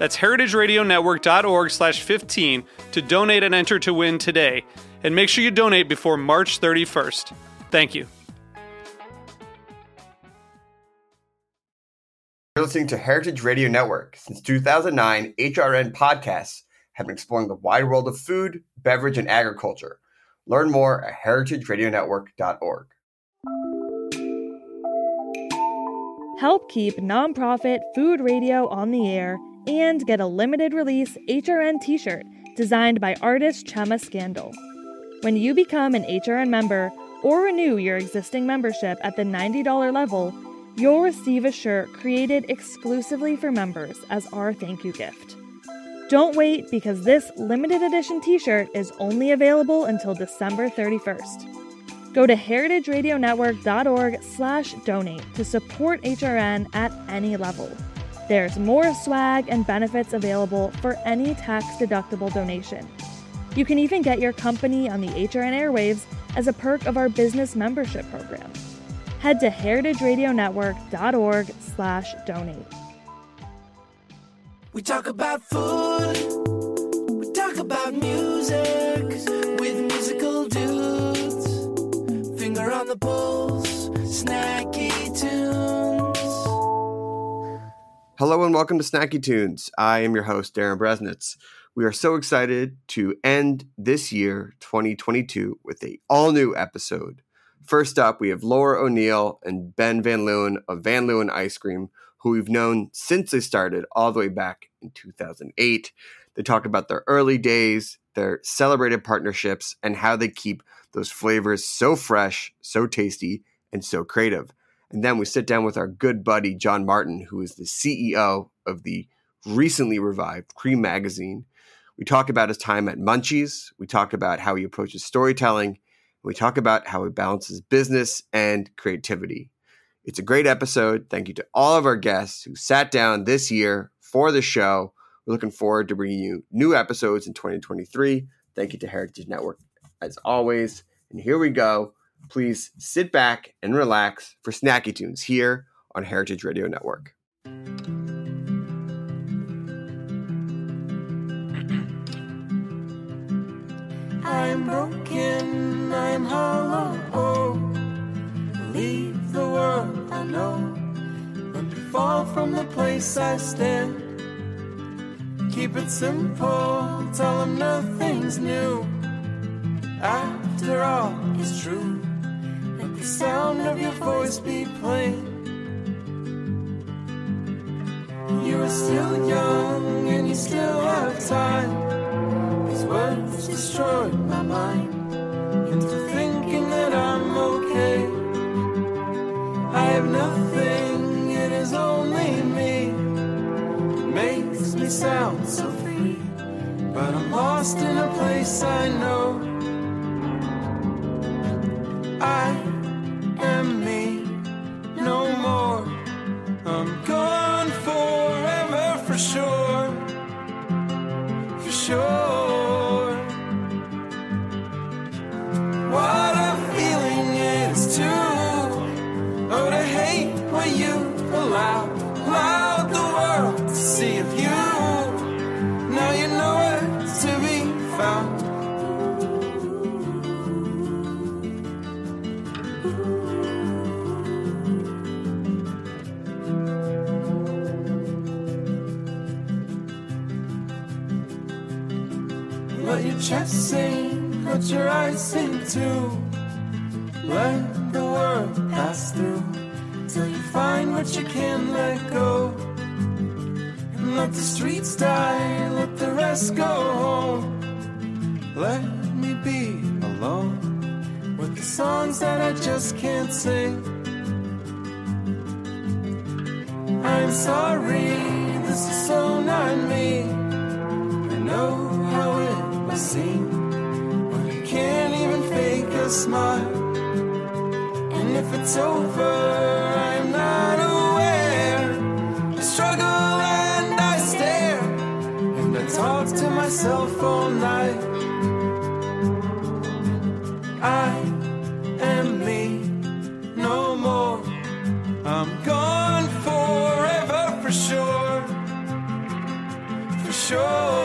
That's heritageradionetwork.org slash 15 to donate and enter to win today. And make sure you donate before March 31st. Thank you. You're listening to Heritage Radio Network. Since 2009, HRN podcasts have been exploring the wide world of food, beverage, and agriculture. Learn more at heritageradionetwork.org. Help keep nonprofit food radio on the air and get a limited release HRN t shirt designed by artist Chema Scandal. When you become an HRN member or renew your existing membership at the $90 level, you'll receive a shirt created exclusively for members as our thank you gift. Don't wait because this limited edition t shirt is only available until December 31st. Go to heritageradionetwork.org slash donate to support HRN at any level. There's more swag and benefits available for any tax-deductible donation. You can even get your company on the HRN airwaves as a perk of our business membership program. Head to heritageradionetwork.org slash donate. We talk about food, we talk about music with musical dudes. Finger on the pulse, snacky tunes. Hello and welcome to Snacky Tunes. I am your host, Darin Bresnitz. We are so excited to end this year, 2022, with a all new episode. First up, we have Laura O'Neill and Ben Van Leeuwen of Van Leeuwen Ice Cream, who we've known since they started all the way back in 2008. They talk about their early days, their celebrated partnerships, and how they keep those flavors so fresh, so tasty, and so creative. And then we sit down with our good buddy, John Martin, who is the CEO of the recently revived CREEM Magazine. We talk about his time at Munchies. We talk about how he approaches storytelling. We talk about how he balances business and creativity. It's a great episode. Thank you to all of our guests who sat down this year for the show. We're looking forward to bringing you new episodes in 2023. Thank you to Heritage Network as always. And here we go. Please sit back and relax for Snacky Tunes here on Heritage Radio Network. I'm broken, I'm hollow. Oh, leave the world I know. Me fall from the place I stand. Keep it simple, tell them nothing's new. After all, it's true. The sound of your voice be plain. You are still young and you still have time. These words destroyed my mind into thinking that I'm okay. I have nothing, it is only me. It makes me sound so free, but I'm lost in a place I know. I Let your eyes sing too. Let the world pass through till you find what you can let go. And let the streets die, let the rest go home. Let me be alone with the songs that I just can't sing. I'm sorry, this is so not me. I know how it must seem smile. And if it's over, I'm not aware. I struggle and I stare, and I talk to myself all night. I am me no more. I'm gone forever for sure. For sure.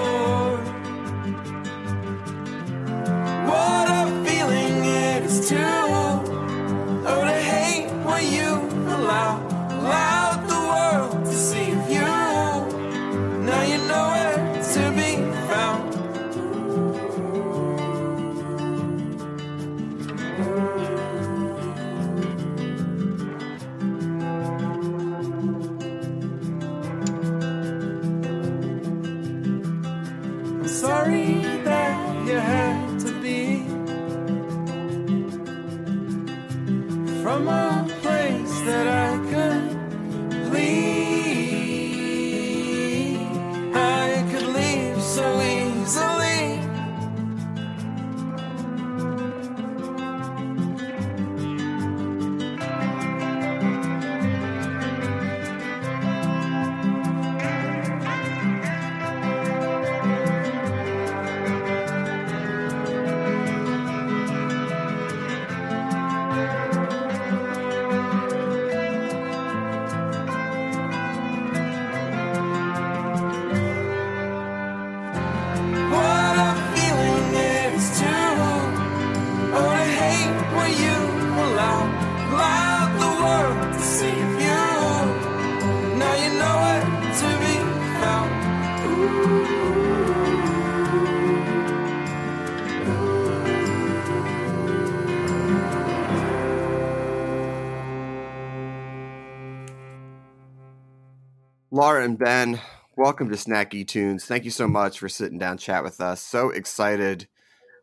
Laura and Ben, welcome to Snacky Tunes. Thank you so much for sitting down chat with us. So excited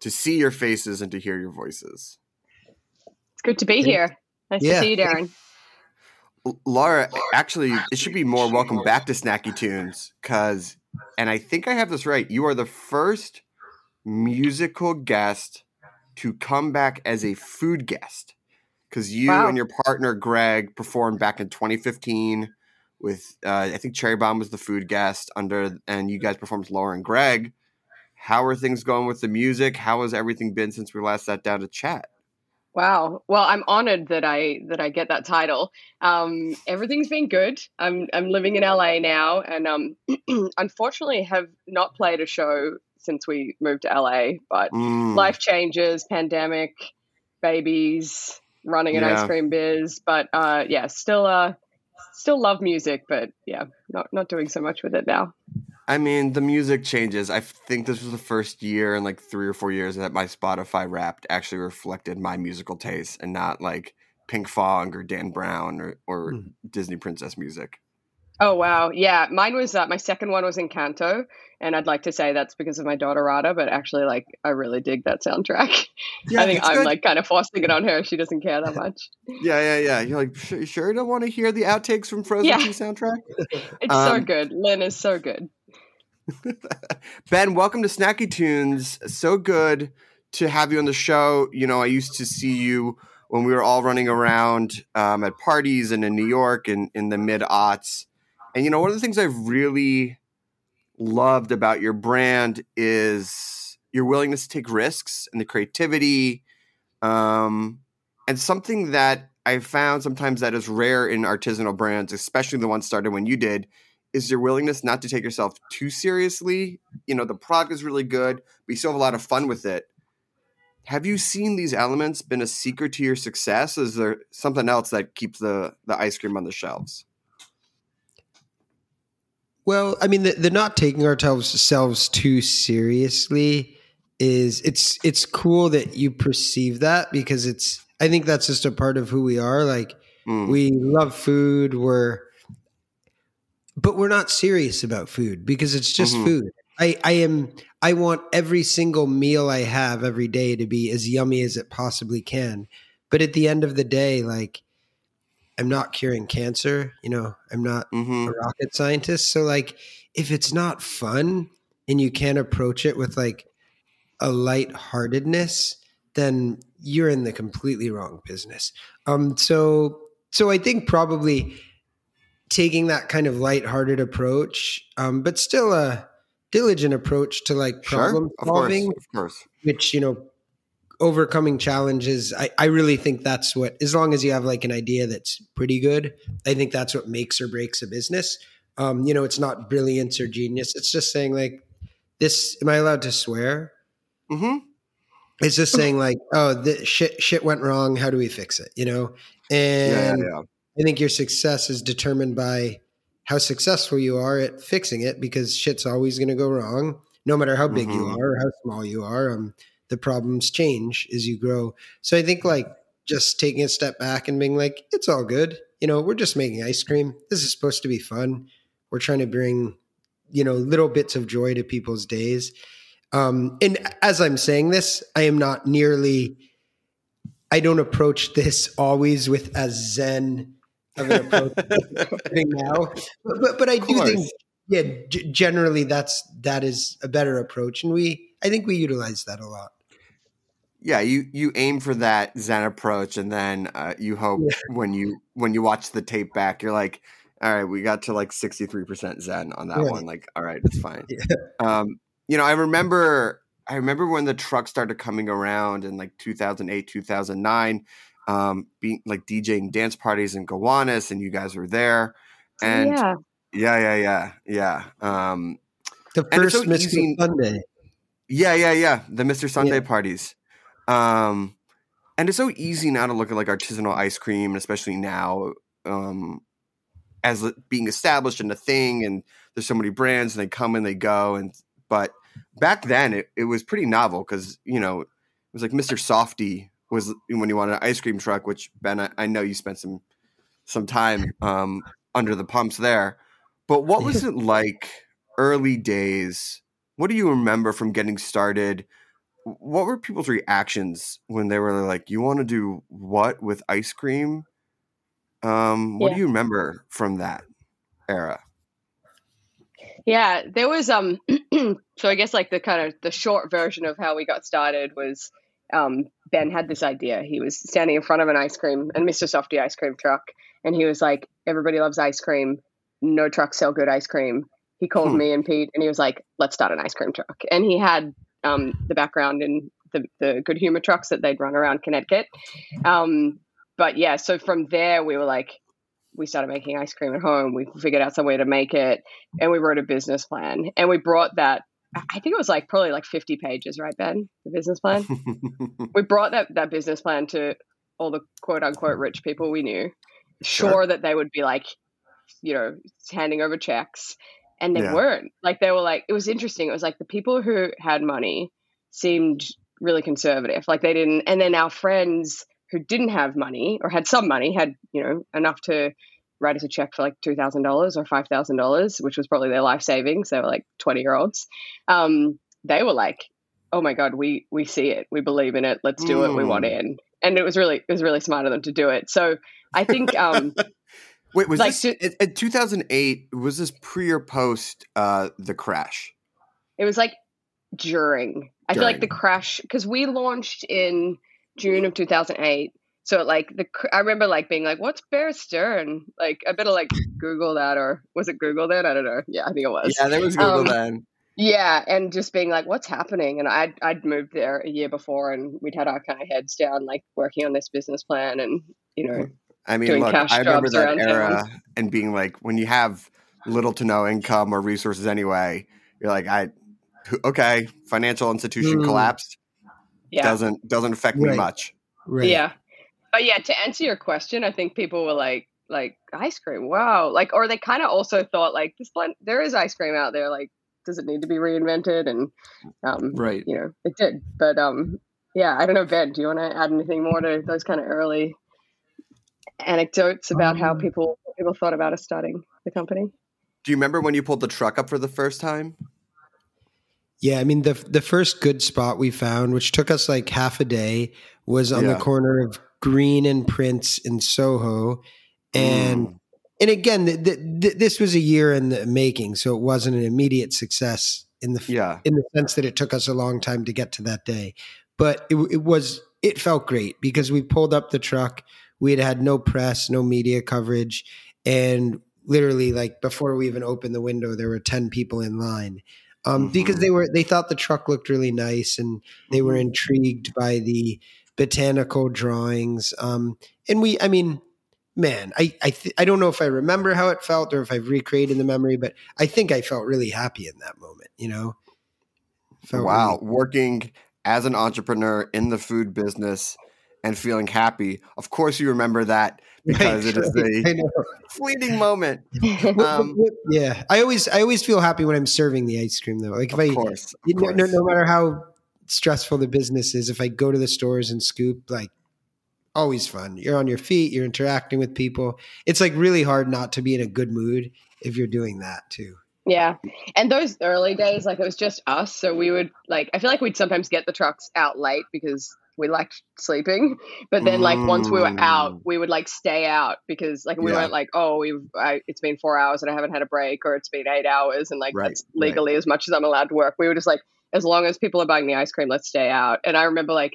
to see your faces and to hear your voices. It's good to be here. Nice Yeah. to see you, Darin. Laura, actually, it should be more welcome back to Snacky Tunes because, and I think I have this right, you are the first musical guest to come back as a food guest because you Wow. and your partner Greg performed back in 2015 with, uh, I think Cherry Bomb was the food guest under, and you guys performed Lauren Greg. How are things going with the music? How has everything been since we last sat down to chat? Wow. Well, I'm honored that I that I get that title. Um, everything's been good. I'm I'm living in LA now, and um, unfortunately have not played a show since we moved to LA. But Mm, life changes, pandemic, babies, running an Yeah. ice cream biz. But uh, yeah, still uh, still love music, but yeah, not not doing so much with it now. I mean, the music changes. I think this was the first year in like three or four years that my Spotify Wrapped actually reflected my musical taste and not like Pinkfong or Dan Brown or, or Mhm. Disney Princess music. Oh wow, yeah. Mine was uh, my second one was Encanto, and I'd like to say that's because of my daughter Rada, but actually, like, I really dig that soundtrack. I think I'm good. like kind of forcing it on her. She doesn't care that much. Yeah, yeah, yeah. You're like, sure, you sure you don't want to hear the outtakes from Frozen Yeah. 2 soundtrack? It's so Um, good. Lin is so good. ben, welcome to Snacky Tunes. So good to have you on the show. You know, I used to see you when we were all running around um, at parties and in New York and in the mid aughts. And you know, one of the things I've really loved about your brand is your willingness to take risks and the creativity. Um, and something that I found sometimes that is rare in artisanal brands, especially the ones started when you did, is your willingness not to take yourself too seriously. You know, the product is really good, but you still have a lot of fun with it. Have you seen these elements been a secret to your success? Is there something else that keeps the, the ice cream on the shelves? Well, I mean, the, the not taking ourselves too seriously is it's it's cool that you perceive that because it's I think that's just a part of who we are. Like Mm. we love food. We're, but we're not serious about food because it's just Mhm. food. I, I am. I want every single meal I have every day to be as yummy as it possibly can. But at the end of the day, like I'm not curing cancer. You know, I'm not Mhm. a rocket scientist. So like if it's not fun and you can't approach it with like a lightheartedness, then you're in the completely wrong business. Um so so I think probably taking that kind of lighthearted approach, um, but still a diligent approach to like problem Sure, of course, solving, of course. which, you know, overcoming challenges. I, I really think that's what, as long as you have like an idea that's pretty good, I think that's what makes or breaks a business. Um, you know, it's not brilliance or genius. It's just saying like, this, am I allowed to swear? hmm It's just saying like, oh, the shit, shit went wrong. How do we fix it? You know? And yeah, yeah. I think your success is determined by how successful you are at fixing it because shit's always going to go wrong, no matter how big you Mhm. are or how small you are. Um, the problems change as you grow. So I think like just taking a step back and being like, it's all good. You know, we're just making ice cream. This is supposed to be fun. We're trying to bring, you know, little bits of joy to people's days. Um, and as I'm saying this, I am not nearly, I don't approach this always with as zen of an approach as I'm doing now. But, but, but I do think, yeah, g- generally that's, that is a better approach. And we, I think we utilize that a lot. Yeah, you you aim for that Zen approach, and then uh, you hope Yeah. when you when you watch the tape back, you're like, all right, we got to like sixty three percent Zen on that one. Like, all right, it's fine. Yeah. Um, you know, I remember I remember when the truck started coming around in like 2008, 2009, um, being like DJing dance parties in Gowanus, and you guys were there. And yeah. yeah, yeah, yeah, yeah. Um, The first so Mr. Sunday. yeah, yeah, yeah. The Mr. Sunday Yeah. parties. Um, and it's so easy now to look at like artisanal ice cream, especially now, um, as being established and a thing, and there's so many brands and they come and they go. And but back then it, it was pretty novel because you know it was like Mister Softee was when you wanted an ice cream truck, which Ben, I, I know you spent some some time um, under the pumps there. But what was it like early days? What do you remember from getting started? What were people's reactions when they were like, "You want to do what with ice cream?" Um, what Yeah. do you remember from that era? Yeah, there was um so I guess like the kind of the short version of how we got started was um Ben had this idea. He was standing in front of an ice cream and Mister Softee ice cream truck and he was like everybody loves ice cream. No trucks sell good ice cream. He called Hmm. me and Pete and he was like let's start an ice cream truck. And he had um the background in the the good humor trucks that they'd run around Connecticut. Um but yeah, so from there we were like we started making ice cream at home. We figured out some way to make it and we wrote a business plan and we brought that i think it was like probably like 50 pages right ben the business plan we brought that, that business plan to all the quote unquote rich people we knew sure, Sure. that they would be like you know handing over checks and they Yeah. weren't like they were like it was interesting it was like the people who had money seemed really conservative like they didn't and then our friends who didn't have money or had some money had you know enough to write us a check for like two thousand dollars or five thousand dollars, which was probably their life savings. They were like twenty year olds. Um, they were like, "Oh my god, we we see it, we believe in it, let's do it, we want Mm. in." And it was really it was really smart of them to do it. So I think um, Wait, was Like this to- in, in 2008? Was this pre or post uh, the crash? it was like during. I feel like the crash because we launched in June of two thousand eight. So like the I remember like being like, "What's Bear Stern?" Like I better like Google that or was it Google then? I don't know. Yeah, I think it was. Yeah, there was Google Um, then. Yeah, and just being like, "What's happening?" And I'd I'd moved there a year before, and we'd had our kind of heads down, like working on this business plan, and you know, I mean, doing look, I remember that around era and being like, when you have little to no income or resources anyway, you're like, I, okay, financial institution Mm. collapsed yeah, doesn't doesn't affect me much. Right. yeah. But yeah, to answer your question, I think people were like, like ice cream, wow, like, or they kind of also thought like, this blend, there is ice cream out there, like, does it need to be reinvented? And um, Right. you know, it did. But um, yeah, I don't know, Ben. Do you want to add anything more to those kind of early anecdotes about how Um, people people thought about us starting the company? Do you remember when you pulled the truck up for the first time? Yeah, I mean the the first good spot we found, which took us like half a day, was on Yeah. the corner of Greene and Prince in Soho, and Mm. and again, th- th- th- this was a year in the making, so it wasn't an immediate success in the yeah, in the sense that it took us a long time to get to that day. But it, it was it felt great because we pulled up the truck. We had had no press, no media coverage, and literally like before we even opened the window, there were ten people in line um, because Mhm. they were they thought the truck looked really nice and they were Mhm. intrigued by the botanical drawings. Um, and we, I mean, man, I I, th- I don't know if I remember how it felt or if I've recreated the memory, but I think I felt really happy in that moment. You know, Felt wow, really- working as an entrepreneur in the food business and feeling happy. Of course, you remember that because it is Right, I a know. fleeting moment. What- what- Um, yeah, I always I always feel happy when I'm serving the ice cream though. Like if I Of course, of you know, no, course. no matter how stressful the business is, if I go to the stores and scoop, like always fun. You're on your feet, you're interacting with people. It's like really hard not to be in a good mood if you're doing that too. Yeah. And those early days, like it was just us. So we would like, I feel like we'd sometimes get the trucks out late because we liked sleeping. But then, like, once we were out, Mm. we would like stay out because, like, we Yeah. weren't like, oh, we've, I, it's been four hours and I haven't had a break or it's been eight hours and like Right, that's legally as much as I'm allowed to work. We were just like, as long as people are buying the ice cream, let's stay out. And I remember like,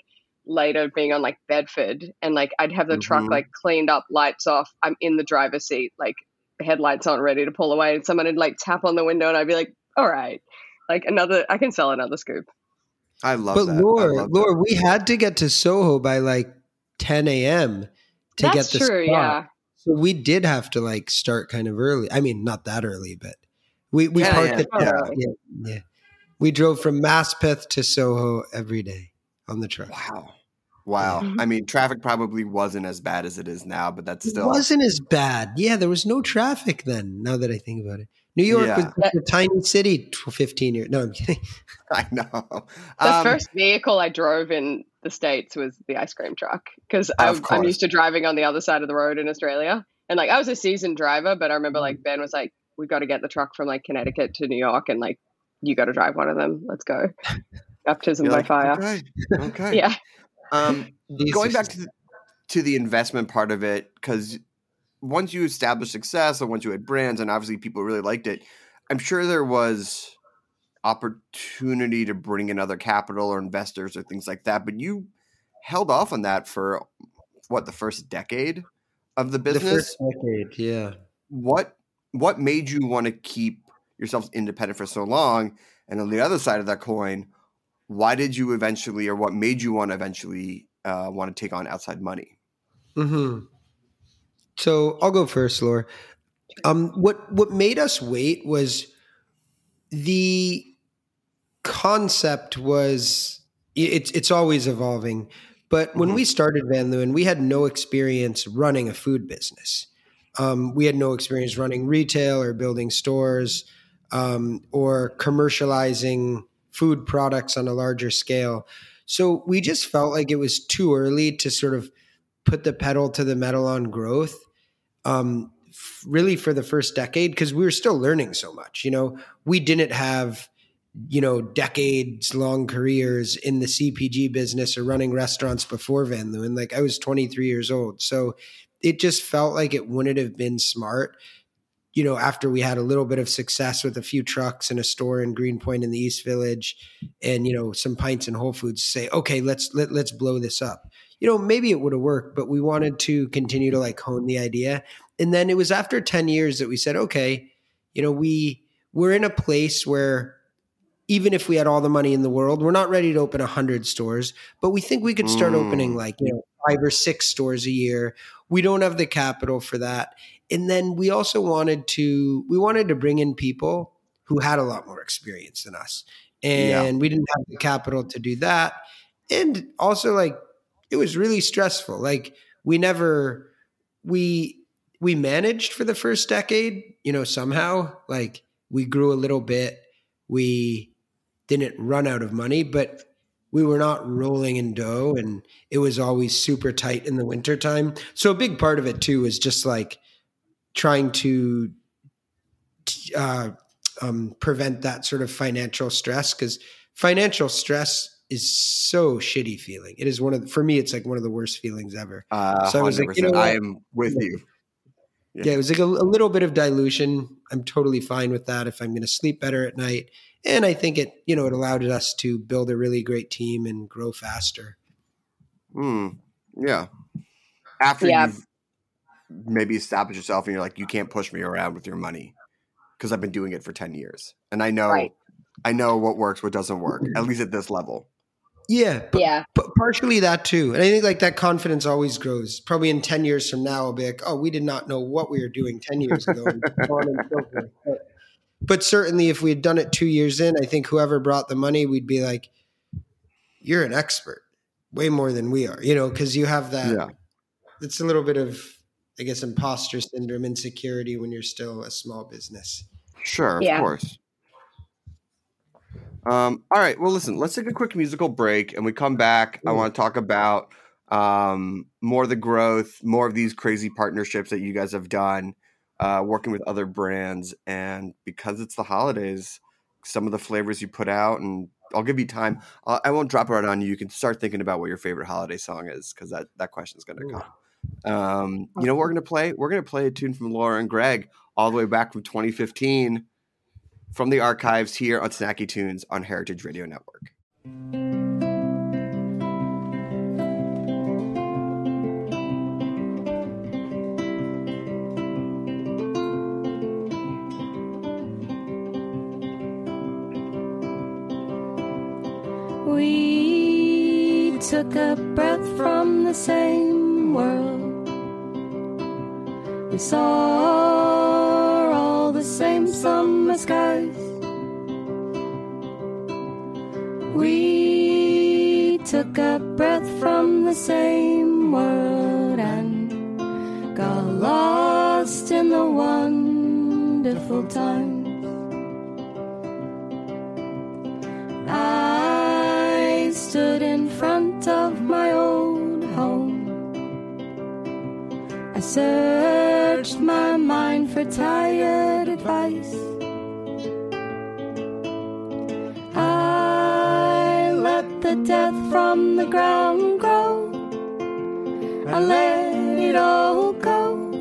later being on like Bedford and like I'd have the truck Mhm. like cleaned up, lights off. I'm in the driver's seat, like headlights aren't ready to pull away, and someone would like tap on the window, and I'd be like, "All right, like another, I can sell another scoop." I love but that. I Lord, love that. Lord, we had to get to Soho by like 10 a.m. to That's get the true, spot. yeah. So we did have to like start kind of early. I mean, not that early, but we we 10 parked a.m., it. yeah. Yeah, yeah. We drove from Maspeth to Soho every day on the truck. Wow. Wow. Mhm. I mean, traffic probably wasn't as bad as it is now, but that's It still. wasn't as bad. Yeah, there was no traffic then. Now that I think about it, New York Yeah. was a tiny city. for Fifteen years. No, I'm kidding. I know. The Um, first vehicle I drove in the states was the ice cream truck because Of I'm used to driving on the other side of the road in Australia, and like I was a seasoned driver, but I remember Mm. like Ben was like, "We got to get the truck from like Connecticut to New York, and like you got to drive one of them. Let's go." Baptism you're by like, fire. Okay. Okay. Yeah. Um, going back to the, to the investment part of it, because once you established success and once you had brands and obviously people really liked it, I'm sure there was opportunity to bring in other capital or investors or things like that. But you held off on that for what the first decade of the the business. first decade. Yeah. what what made you want to keep yourself independent for so long? And on the other side of that coin, why did you eventually, or what made you want to eventually uh, want to take on outside money? Hmm. So I'll go first, Laura. Um, what what made us wait was the concept was it's it's always evolving. But when Mhm. we started Van Leeuwen, we had no experience running a food business. Um, we had no experience running retail or building stores um, or commercializing food products on a larger scale. So we just felt like it was too early to sort of put the pedal to the metal on growth. Um, really for the first decade because we were still learning so much. You know, we didn't have you know decades long careers in the CPG business or running restaurants before Van Leeuwen. Like I was 23 years old, so it just felt like it wouldn't have been smart. You know, after we had a little bit of success with a few trucks and a store in Greenpoint in the East Village, and you know some pints in Whole Foods, say, okay, let's let, let's blow this up. You know, maybe it would have worked, but we wanted to continue to like hone the idea. And then it was after 10 years that we said, okay, you know, we we're in a place where even if we had all the money in the world, we're not ready to open 100 stores, but we think we could start Mm. opening like, you know, five or six stores a year. We don't have the capital for that. And then we also wanted to we wanted to bring in people who had a lot more experience than us. And Yeah. we didn't have the capital to do that. And also like it was really stressful. Like we never we we managed for the first decade, you know, somehow. Like we grew a little bit. We didn't run out of money, but we were not rolling in dough and it was always super tight in the wintertime. So a big part of it too was just like trying to uh, um, prevent that sort of financial stress because financial stress is so shitty feeling. It is one of the, for me, it's like one of the worst feelings ever. Uh, So I was like, you know I am with you. Yeah. Yeah, it was like a, a little bit of dilution. I'm totally fine with that if I'm going to sleep better at night. And I think it, you know, it allowed us to build a really great team and grow faster. Hmm. Yeah. After Yeah. you've maybe established yourself and you're like, you can't push me around with your money because I've been doing it for 10 years. And I know, Right. I know what works, what doesn't work, at least at this level. Yeah, but, yeah. but partially that too. And I think like that confidence always grows. Probably in 10 years from now, I'll be like, oh, we did not know what we were doing 10 years ago. and and. But, but certainly if we had done it two years in, I think whoever brought the money, we'd be like, you're an expert way more than we are, you know, because you have that. Yeah. It's a little bit of, I guess, imposter syndrome, insecurity when you're still a small business. Sure, of Yeah. course. Um, all right. Well, listen, let's take a quick musical break and we come back. I want to talk about um, more of the growth, more of these crazy partnerships that you guys have done, uh, working with other brands. And because it's the holidays, some of the flavors you put out, and I'll give you time. i I won't drop it right on you. You can start thinking about what your favorite holiday song is because that, that question is going to come. Um, you know we're going to play? We're going to play a tune from Laura and Greg all the way back from 2015 from the archives here on Snacky Tunes on Heritage Radio Network. We took a breath from the same world. We saw the same summer skies. We took a breath from the same world and got lost in the wonderful times. I stood in front of my old home. I searched my mind for tired from the ground grow. I let it all go.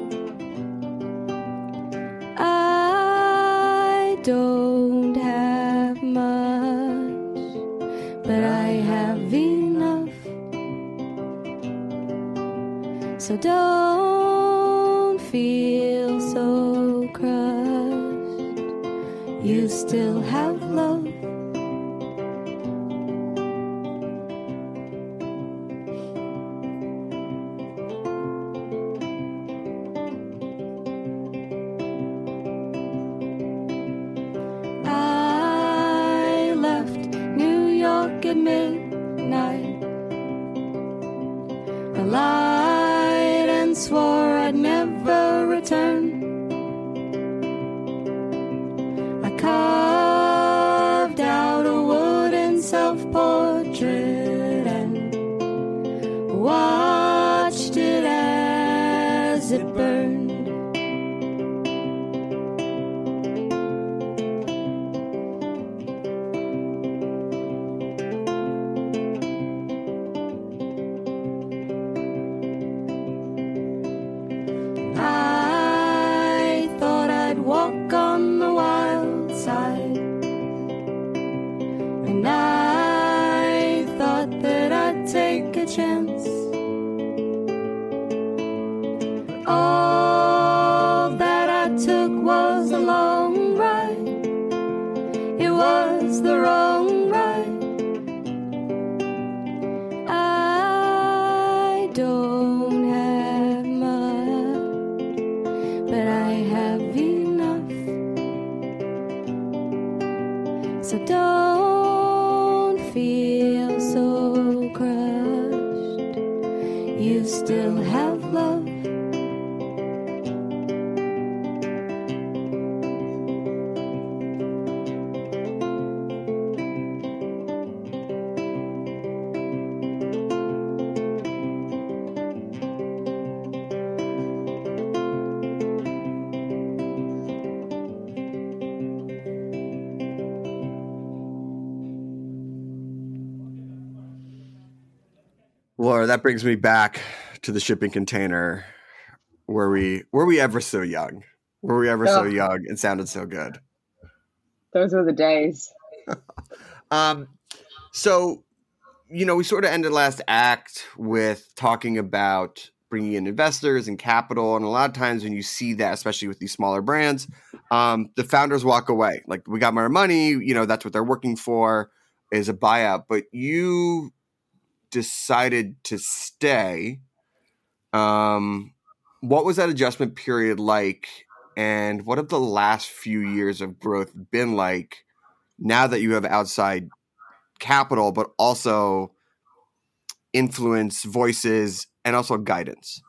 I don't have much, but I have enough. So don't feel so crushed. You still have Laura, that brings me back to the shipping container. Were we were we ever so young? Were we ever so Oh. young and sounded so good? Those were the days. Um, so, you know, we sort of ended last act with talking about bringing in investors and capital. And a lot of times when you see that, especially with these smaller brands, um, the founders walk away. Like, we got more money, you know, that's what they're working for is a buyout. But you decided to stay. Um, what was that adjustment period like? And what have the last few years of growth been like now that you have outside capital, but also influence, voices, and also guidance?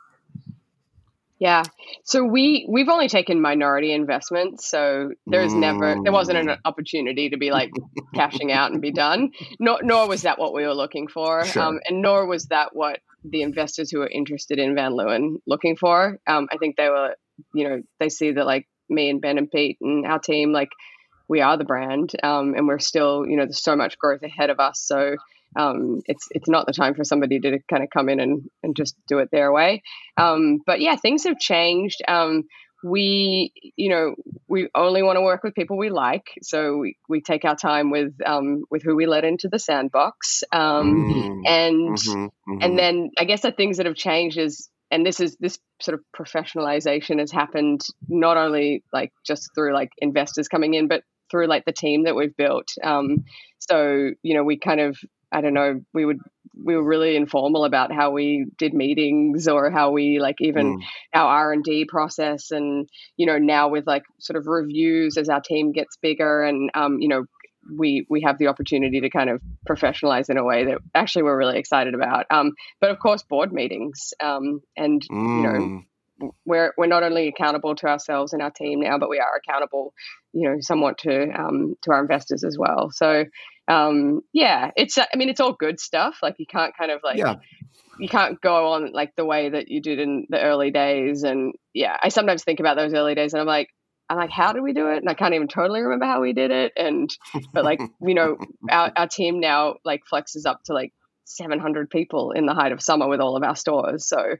Yeah. So we we've only taken minority investments, so there's never there wasn't an Mm. opportunity to be like cashing out and be done. Nor nor was that what we were looking for, Sure. um, and nor was that what the investors who were interested in Van Leeuwen looking for. Um, I think they were, you know, they see that like me and Ben and Pete and our team, like we are the brand, um, and we're still, you know, there's so much growth ahead of us. So um, it's it's not the time for somebody to kind of come in and, and just do it their way. Um, but yeah, things have changed. Um, we, you know, we only want to work with people we like, so we, we take our time with um, with who we let into the sandbox. Um, Mm. and Mhm, mhm. and then I guess the things that have changed is, and this is this sort of professionalization has happened not only like just through like investors coming in, but through like the team that we've built. Um, so you know, we kind of I don't know, we would we were really informal about how we did meetings or how we like even Mm. our R and D process, and you know now with like sort of reviews as our team gets bigger, and um, you know we we have the opportunity to kind of professionalize in a way that actually we're really excited about. Um, but of course, board meetings, um, and you know Mm. we're we're not only accountable to ourselves and our team now, but we are accountable, you know, somewhat to um, to our investors as well. So um, yeah, it's I mean it's all good stuff. Like you can't kind of like Yeah. you can't go on like the way that you did in the early days. And yeah, I sometimes think about those early days and I'm like. I'm like, how did we do it? And I can't even totally remember how we did it. And but like, you know, our, our team now like flexes up to like 700 people in the height of summer with all of our stores. So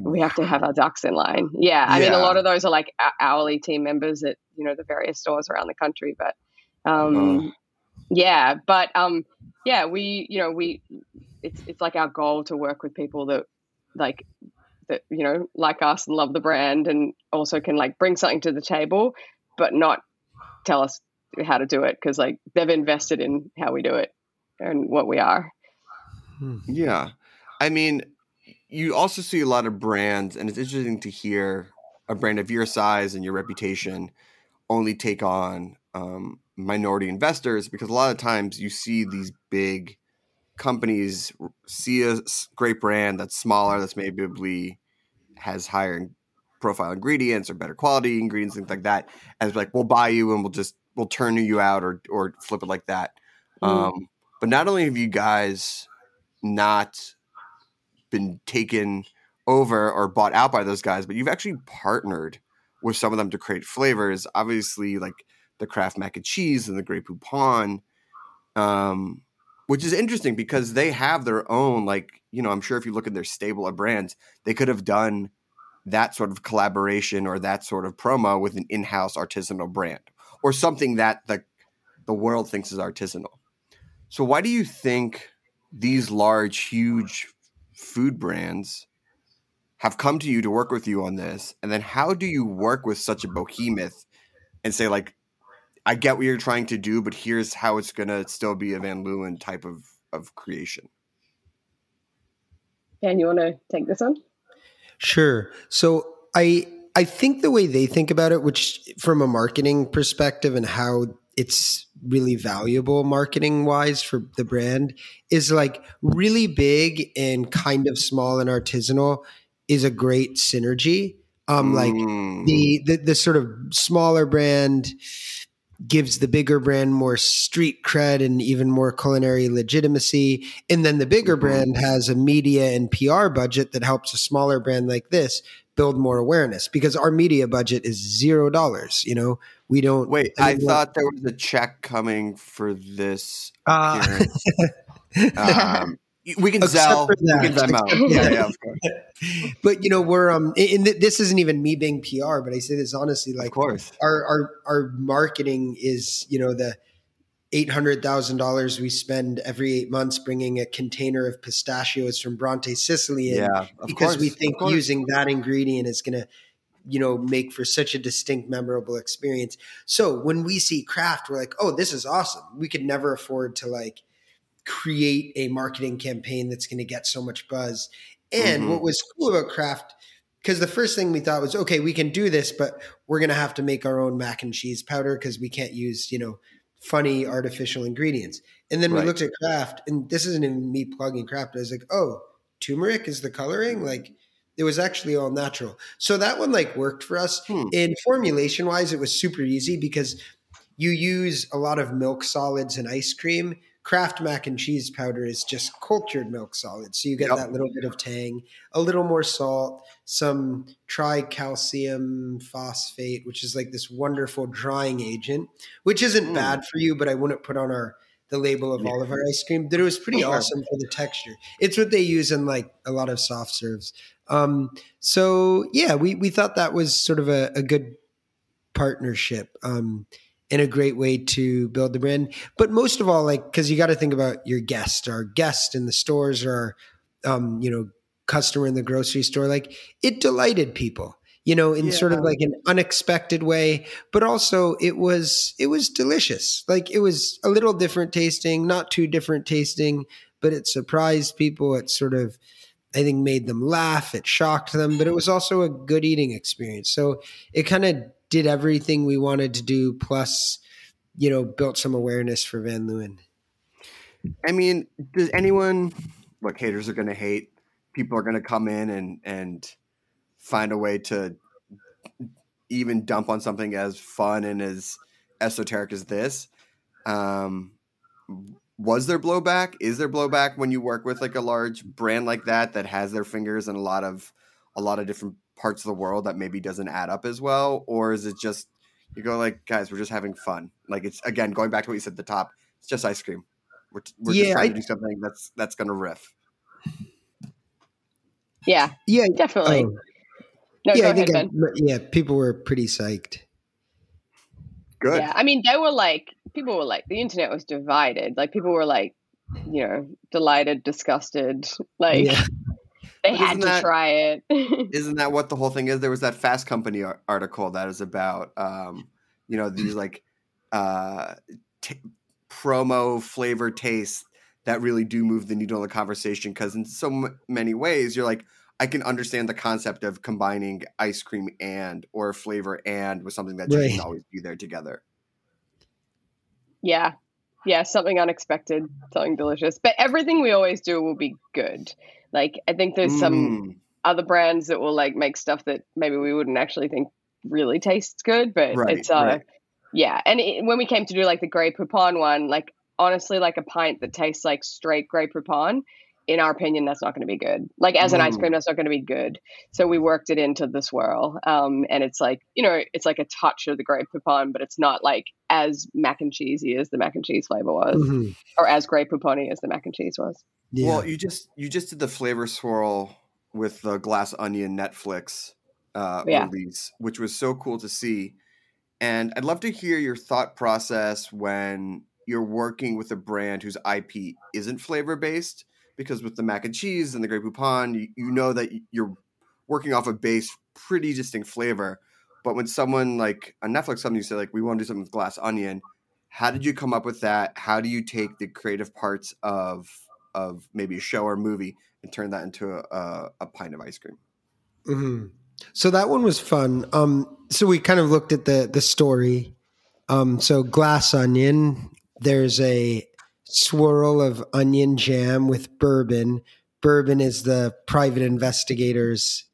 we have to have our ducks in line. Yeah, I mean, a lot of those are like hourly team members at you know the various stores around the country. But um, yeah, but um, yeah, we you know we it's it's like our goal to work with people that like that you know like us and love the brand and also can like bring something to the table, but not tell us how to do it because like they've invested in how we do it and what we are. Yeah. I mean, you also see a lot of brands, and it's interesting to hear a brand of your size and your reputation only take on um, minority investors because a lot of times you see these big companies see a great brand that's smaller, that's maybe has higher profile ingredients or better quality ingredients, things like that. And it's like, we'll buy you and we'll just, we'll turn you out or, or flip it like that. Mm. Um, but not only have you guys not been taken over or bought out by those guys, but you've actually partnered with some of them to create flavors. Obviously, like the Kraft mac and cheese and the Grey Poupon, um, which is interesting because they have their own, like, you know, I'm sure if you look at their stable of brands, they could have done that sort of collaboration or that sort of promo with an in-house artisanal brand or something that the the world thinks is artisanal. So why do you think these large, huge food brands have come to you to work with you on this? And then how do you work with such a behemoth and say, like, I get what you're trying to do, but here's how it's gonna still be a Van Leeuwen type of of creation. Dan, you want to take this on? Sure. So I I think the way they think about it, which from a marketing perspective and how it's really valuable marketing wise for the brand, is like really big and kind of small and artisanal is a great synergy. Um, like Mm. the, the the sort of smaller brand gives the bigger brand more street cred and even more culinary legitimacy. And then the bigger Mhm. brand has a media and PR budget that helps a smaller brand like this build more awareness because our media budget is zero dollars you know? We don't Wait, I like- thought there was a check coming for this Uh, um, We can Except sell. We can. Venmo. Yeah, yeah, of course. but you know we're um and th- this isn't even me being pr but i say this honestly like, Of course. our our our marketing is you know the eight hundred thousand dollars we spend every eight months bringing a container of pistachios from Bronte, Sicily, in Yeah, of because course. we think using that ingredient is going to you know make for such a distinct memorable experience so when we see Kraft we're like oh this is awesome we could never afford to like create a marketing campaign that's going to get so much buzz. And Mhm. what was cool about Kraft because the first thing we thought was okay we can do this but we're going to have to make our own mac and cheese powder because we can't use you know funny artificial ingredients. And then we looked at Kraft and this isn't even me plugging Kraft i was like oh turmeric is the coloring? Like it was actually all natural. So that one like worked for us. Hmm. in formulation wise it was super easy because you use a lot of milk solids in ice cream Kraft mac and cheese powder is just cultured milk solids. So you get Yep. that little bit of tang, a little more salt, some tricalcium phosphate, which is like this wonderful drying agent, which isn't Mm. bad for you, but I wouldn't put on our the label of all of our ice cream. But it was pretty Sure. awesome for the texture. It's what they use in like a lot of soft serves. Um, so yeah, we we thought that was sort of a, a good partnership. Um, and a great way to build the brand. But most of all, like because you got to think about your guest, our guest in the stores, or um, you know, customer in the grocery store. Like it delighted people, you know, in sort of like an unexpected way. But also, it was it was delicious. Like it was a little different tasting, not too different tasting, but it surprised people. It sort of I think made them laugh. It shocked them, but it was also a good eating experience. So it kind of did everything we wanted to do, plus, you know, built some awareness for Van Leeuwen. I mean, does anyone look? Haters are going to hate. People are going to come in and and find a way to even dump on something as fun and as esoteric as this. Um, was there blowback? Is there blowback when you work with like a large brand like that that has their fingers in a lot of a lot of different parts of the world that maybe doesn't add up as well, or is it just you go like, guys, we're just having fun? Like it's again going back to what you said at the top. It's just ice cream. We're, we're Yeah, just trying I- to do something that's that's going to riff. Yeah, Yeah, definitely. oh, no, yeah, I think ahead, I- yeah, people were pretty psyched. Good. Yeah, I mean, they were like, people were like, the internet was divided. Like, people were like, you know, delighted, disgusted. Like, yeah, they had isn't to that- try it. Isn't that what the whole thing is? There was that Fast Company ar- article that is about, um, you know, these like uh, t- promo flavor tastes that really do move the needle in the conversation. Because in so m- many ways, you're like, I can understand the concept of combining ice cream and or flavor and with something that just Right. can always be there together. yeah. Yeah, something unexpected, something delicious. But everything we always do will be good. Like, I think there's some Mm, other brands that will like make stuff that maybe we wouldn't actually think really tastes good, but Right, it's uh right. yeah. And it, when we came to do like the Grey Poupon one, like honestly, like a pint that tastes like straight Grey Poupon, in our opinion, that's not going to be good. Like as an ice Mm. cream, that's not going to be good. So we worked it into the swirl, um, and it's like you know, it's like a touch of the Grey Poupon, but it's not like as mac and cheesy as the mac and cheese flavor was, Mhm. or as Grey Poupon as the mac and cheese was. yeah. Well, you just you just did the flavor swirl with the Glass Onion Netflix uh, Yeah. release, which was so cool to see. And I'd love to hear your thought process when you're working with a brand whose IP isn't flavor based, because with the mac and cheese and the Grey Poupon, you, you know that you're working off a base pretty distinct flavor. But when someone like a Netflix something you say like we want to do something with Glass Onion, how did you come up with that? How do you take the creative parts of of maybe a show or movie and turn that into a, a, pint of ice cream? hmm So that one was fun. Um, so we kind of looked at the the story. Um, so glass onion. There's a swirl of onion jam with bourbon. Bourbon is the private investigator's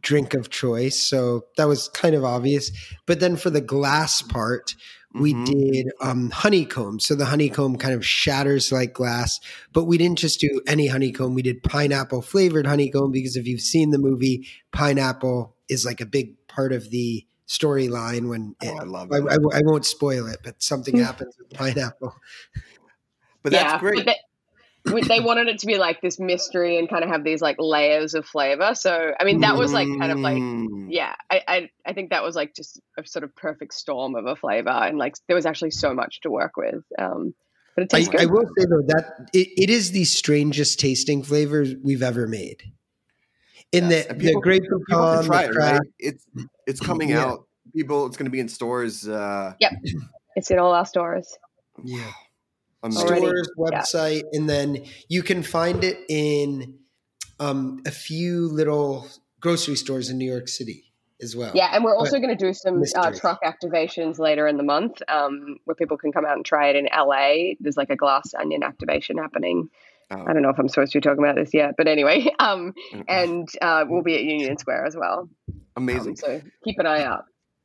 drink of choice. So that was kind of obvious. But then for the glass part, we Mhm. did um, honeycomb. So the honeycomb kind of shatters like glass, but we didn't just do any honeycomb. We did pineapple flavored honeycomb because if you've seen the movie, pineapple is like a big part of the storyline. When Oh, it, I love I, it. I, I won't spoil it, but something happens with pineapple. But yeah, great. But, we- they wanted it to be like this mystery and kind of have these like layers of flavor. So I mean, that was like kind of like Mm. yeah, I, I I think that was like just a sort of perfect storm of a flavor, and like there was actually so much to work with. Um, but it I, good. I will say though that it, it is the strangest tasting flavor we've ever made. In Yes, the, and the people- grape People pecan, can try it, right? It's it's coming Yeah. out. People, it's going to be in stores. Uh, it's in all our stores. yeah. Amazing. Stores Yeah. website and then you can find it in um, a few little grocery stores in new york city as well Yeah, and we're also going to do some uh, truck activations later in the month, um, where people can come out and try it in LA. There's like a glass onion activation happening. Oh. I don't know if I'm supposed to be talking about this yet, but anyway, um, and uh, we'll be at Union Square as well. amazing. Um, so keep an eye out.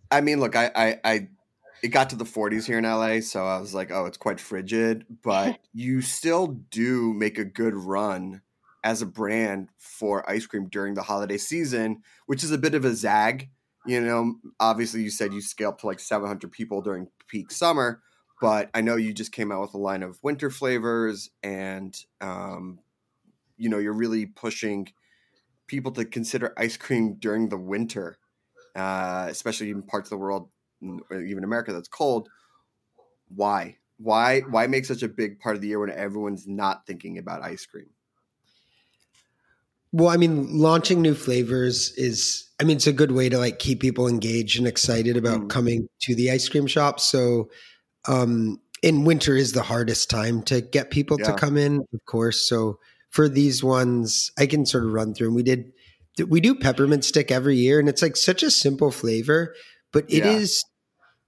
I mean, look, I, I, I, it got to the 40s here in LA, so I was like, oh, it's quite frigid, but you still do make a good run as a brand for ice cream during the holiday season, which is a bit of a zag. You know, obviously, you said you scale up to like 700 people during peak summer, but I know you just came out with a line of winter flavors, and um, you know, you're really pushing people to consider ice cream during the winter uh, especially in parts of the world, or even America, that's cold. Why? Why? Why make such a big part of the year when everyone's not thinking about ice cream? well i mean launching new flavors is i mean it's a good way to like keep people engaged and excited about Mm. coming to the ice cream shop so um in winter is the hardest time to get people to come in of course so for these ones i can sort of run through and we did we do peppermint stick every year and it's like such a simple flavor but it Yeah. is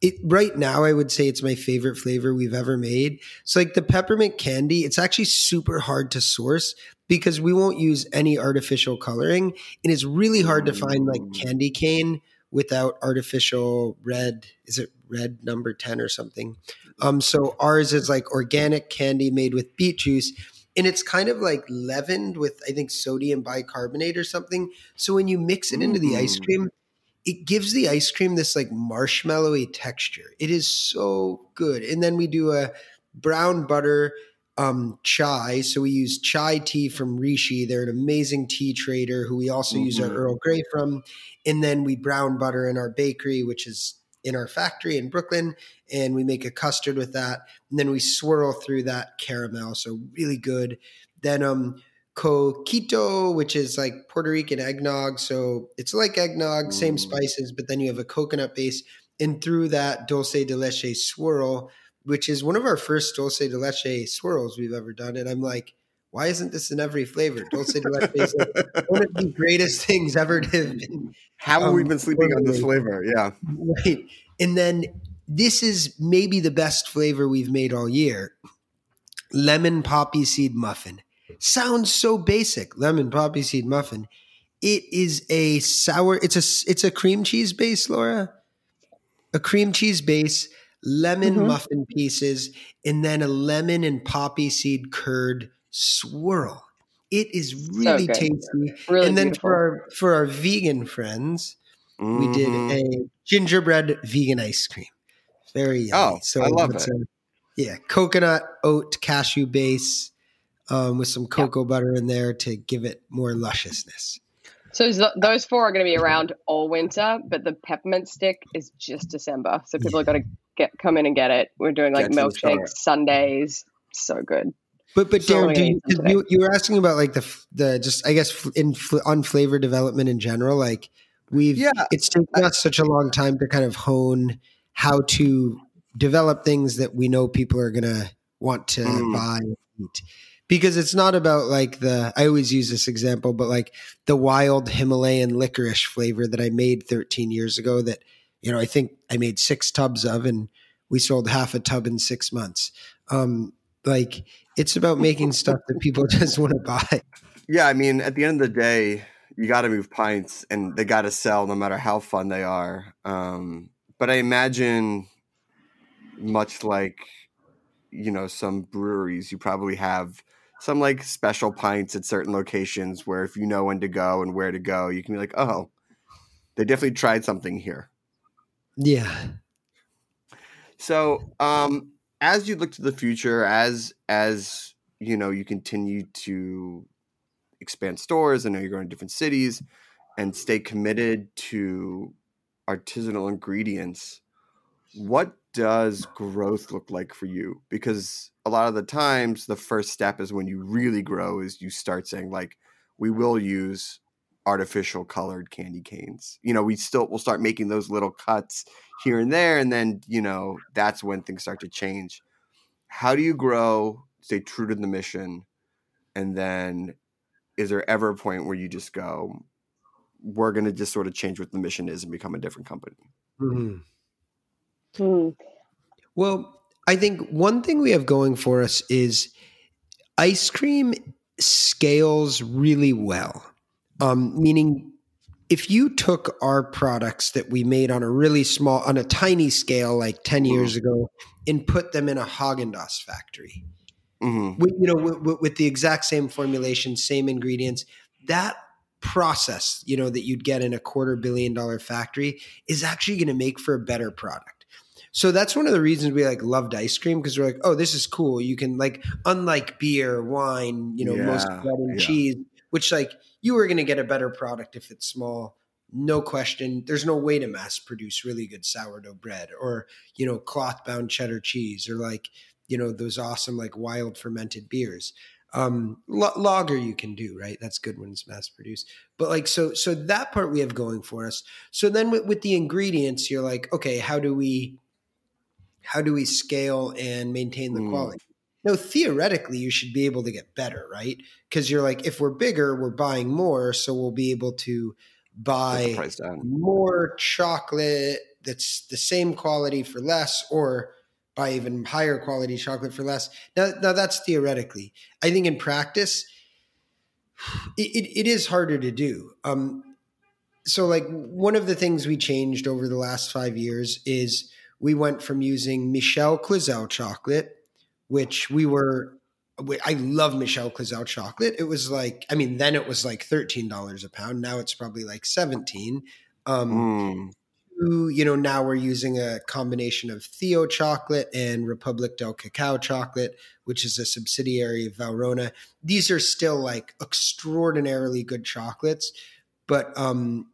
it right now i would say it's my favorite flavor we've ever made so like the peppermint candy it's actually super hard to source because we won't use any artificial coloring and it's really hard to find like Mm. candy cane without artificial red is it red number 10 or something um so ours is like organic candy made with beet juice and it's kind of like leavened with i think sodium bicarbonate or something so when you mix it into the ice Mm. cream it gives the ice cream this like marshmallowy texture it is so good and then we do a brown butter um, chai. So we use chai tea from Rishi. They're an amazing tea trader who we also use our Mhm. Earl Grey from. And then we brown butter in our bakery, which is in our factory in Brooklyn. And we make a custard with that. And then we swirl through that caramel. So really good. Then um coquito, which is like Puerto Rican eggnog. So it's like eggnog, same Mm. spices, but then you have a coconut base. And through that dulce de leche swirl, which is one of our first dulce de leche swirls we've ever done. And I'm like, why isn't this in every flavor? Dulce de leche is like one of the greatest things ever to have been How have we Um, been sleeping on this flavor? Yeah. Right. And then this is maybe the best flavor we've made all year. Lemon poppy seed muffin. Sounds so basic. Lemon poppy seed muffin. It is a sour it's a it's a cream cheese base, Laura. A cream cheese base, lemon Mhm. muffin pieces, and then a lemon and poppy seed curd swirl. It is really good. tasty. Really and then beautiful. for our for our vegan friends, we did Mhm. a gingerbread vegan ice cream. Very yummy. Oh, I love it. a- yeah, coconut oat cashew base um, with some cocoa butter in there to give it more lusciousness. So those four are going to be around all winter, but the peppermint stick is just December. So people have got to get come in and get it. We're doing like Get milkshakes. Sundays. So good. But but So Darin, do you, of them 'cause you you were asking about like the the just I guess in fl- on flavor development in general. Like we've Yeah, it's taken us such a long time to kind of hone how to develop things that we know people are gonna want to Mm. buy and eat. Because it's not about like the I always use this example, but like the wild Himalayan licorice flavor that I made 13 years ago that you know I think I made six tubs of and we sold half a tub in six months. Um, like it's about making stuff that people just want to buy. Yeah, I mean, at the end of the day, you got to move pints, and they got to sell no matter how fun they are. Um, but I imagine, much like you know some breweries, you probably have some like special pints at certain locations where if you know when to go and where to go, you can be like, oh, they definitely tried something here. Yeah. So, um, as you look to the future, as as you know you continue to expand stores. I know you're going to different cities and stay committed to artisanal ingredients. What does growth look like for you? Because a lot of the times, the first step is when you really grow, is you start saying like, we will use artificial colored candy canes. You know, we still will start making those little cuts here and there, and then you know that's when things start to change. How do you grow, stay true to the mission, and then is there ever a point where you just go, we're going to just sort of change what the mission is and become a different company? Mhm. Hmm. Well, I think one thing we have going for us is ice cream scales really well. Um, meaning, if you took our products that we made on a really small, on a tiny scale, like 10 years ago, and put them in a Haagen Dazs factory, hmm with, you know, with- with the exact same formulation, same ingredients, that process, you know, that you'd get in a quarter billion dollar factory is actually going to make for a better product. So that's one of the reasons we like loved ice cream because we're like, oh, this is cool. You can like, unlike beer, wine, you know, most bread and yeah. cheese, which like you were going to get a better product if it's small. No question. There's no way to mass produce really good sourdough bread or, you know, cloth bound cheddar cheese or like, you know, those awesome like wild fermented beers um lager you can do right that's good when it's mass produced but like so so that part we have going for us so then with, with the ingredients you're like okay how do we how do we scale and maintain the Mm. quality? No theoretically you should be able to get better right? Because you're like if we're bigger we're buying more so we'll be able to buy more chocolate that's the same quality for less or buy even higher quality chocolate for less. Now, now that's theoretically. I think in practice it, it, it is harder to do. Um, so like one of the things we changed over the last five years is we went from using Michel Cluizel chocolate which we were I love Michel Cluizel chocolate. It was like, I mean, then it was like thirteen dollars a pound. Now it's probably like seventeen. Um, Mm. you know, now we're using a combination of Theo chocolate and Republic del Cacao chocolate, which is a subsidiary of Valrhona. These are still like extraordinarily good chocolates, but um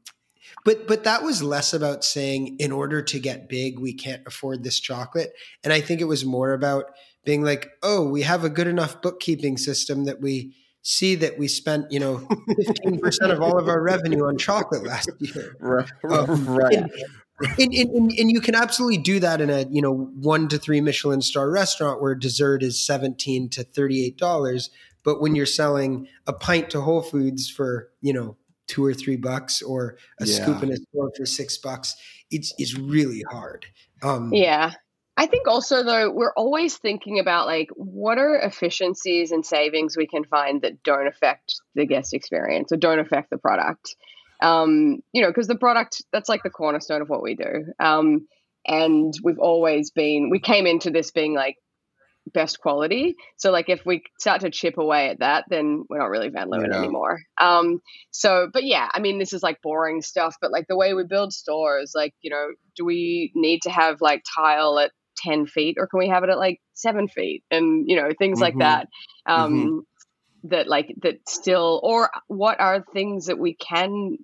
but but that was less about saying in order to get big we can't afford this chocolate and i think it was more about being like oh we have a good enough bookkeeping system that we see that we spent you know 15% of all of our revenue on chocolate last year Right. Um, right. and, and, and, and you can absolutely do that in a you know one to three Michelin star restaurant where dessert is seventeen to thirty eight dollars, but when you're selling a pint to Whole Foods for you know two or three bucks or a scoop Yeah. in a store for six bucks, it's it's really hard. Um, Yeah. I think also though we're always thinking about like what are efficiencies and savings we can find that don't affect the guest experience or don't affect the product. Um, you know, because the product that's like the cornerstone of what we do. Um, and we've always been we came into this being like best quality. So like if we start to chip away at that, then we're not really Van Leeuwen Yeah. anymore. Um, so but yeah, I mean this is like boring stuff, but like the way we build stores, like, you know, do we need to have like tile at 10 feet or can we have it at like seven feet and you know things like Mhm. that um that like that still or what are things that we can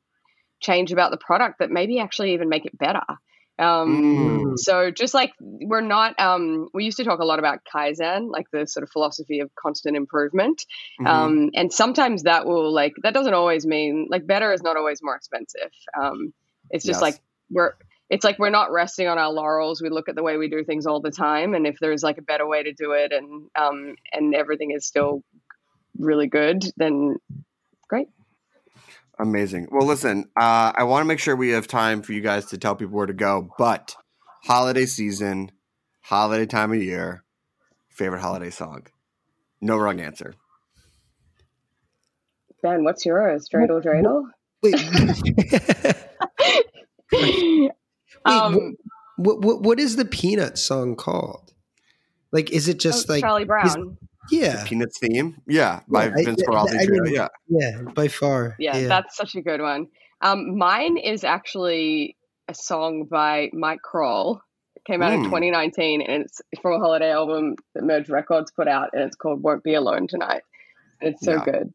change about the product that maybe actually even make it better um Mm. so just like we're not um we used to talk a lot about kaizen like the sort of philosophy of constant improvement Mhm. um and sometimes that will like that doesn't always mean like better is not always more expensive um it's just Yes. like we're it's like we're not resting on our laurels we look at the way we do things all the time and if there's like a better way to do it and um and everything is still really good then great Amazing. Well, listen, uh, I want to make sure we have time for you guys to tell people where to go, but holiday season, holiday time of year, favorite holiday song. No wrong answer. ben what's yours dreidel dreidel Wait, um what, what what is the Peanut song called? Like, is it just oh, like charlie brown yeah, Peanuts theme? Yeah, by Yeah, I- Vince I- Guaraldi I Trio. mean- yeah. yeah, by far. yeah, that's such a good one. Um, mine is actually a song by Mike Krol Came out in Mm. 2019, and it's from a holiday album that Merge Records put out, and it's called "Won't Be Alone Tonight." And it's so Yeah. good.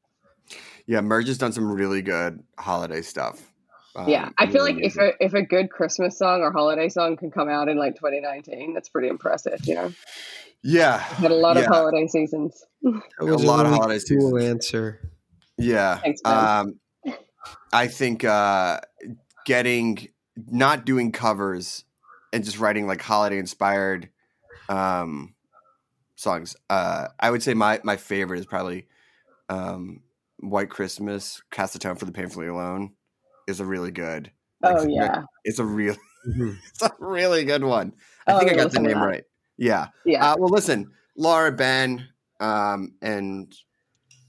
Yeah, Merge has done some really good holiday stuff. Um, yeah, I feel really like if a if a good Christmas song or holiday song can come out in like 2019, that's pretty impressive. You know, yeah, had a lot yeah, of holiday seasons. That a was lot of really holiday cool seasons. answer. Yeah. Thanks. Um, I think uh, getting not doing covers and just writing like holiday inspired um, songs. Uh, I would say my my favorite is probably um, White Christmas, Cast the Tone for the Painfully Alone is a really good. like, oh yeah, It's a real Mhm. it's a really good one. I Oh, think I got the name that. right. Yeah. yeah. Uh, well, listen, Laura, Ben, um, and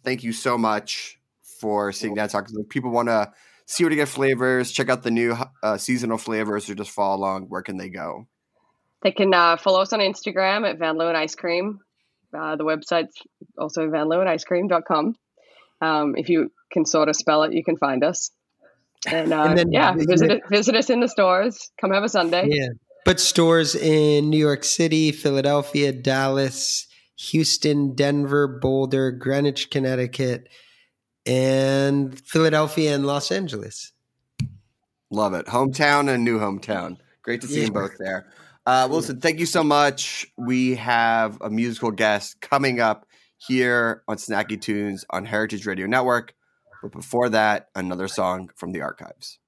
thank you so much for sitting down and talking. If people want to see where to get flavors, check out the new uh, seasonal flavors, or just follow along, where can they go? They can uh, follow us on Instagram at Van Leeuwen Ice Cream. Uh, the website's also vanleeuwenicecream.com. Um, if you can sort of spell it, you can find us. And, uh, And then yeah, visit- visit visit us in the stores. Come have a Sunday. Yeah. But stores in New York City, Philadelphia, Dallas, Houston, Denver, Boulder, Greenwich, Connecticut, and Philadelphia and Los Angeles. Love it. Hometown and new hometown. Great to see Yeah. them both there. Uh, Wilson, thank you so much. We have a musical guest coming up here on Snacky Tunes on Heritage Radio Network. But before that, another song from the archives.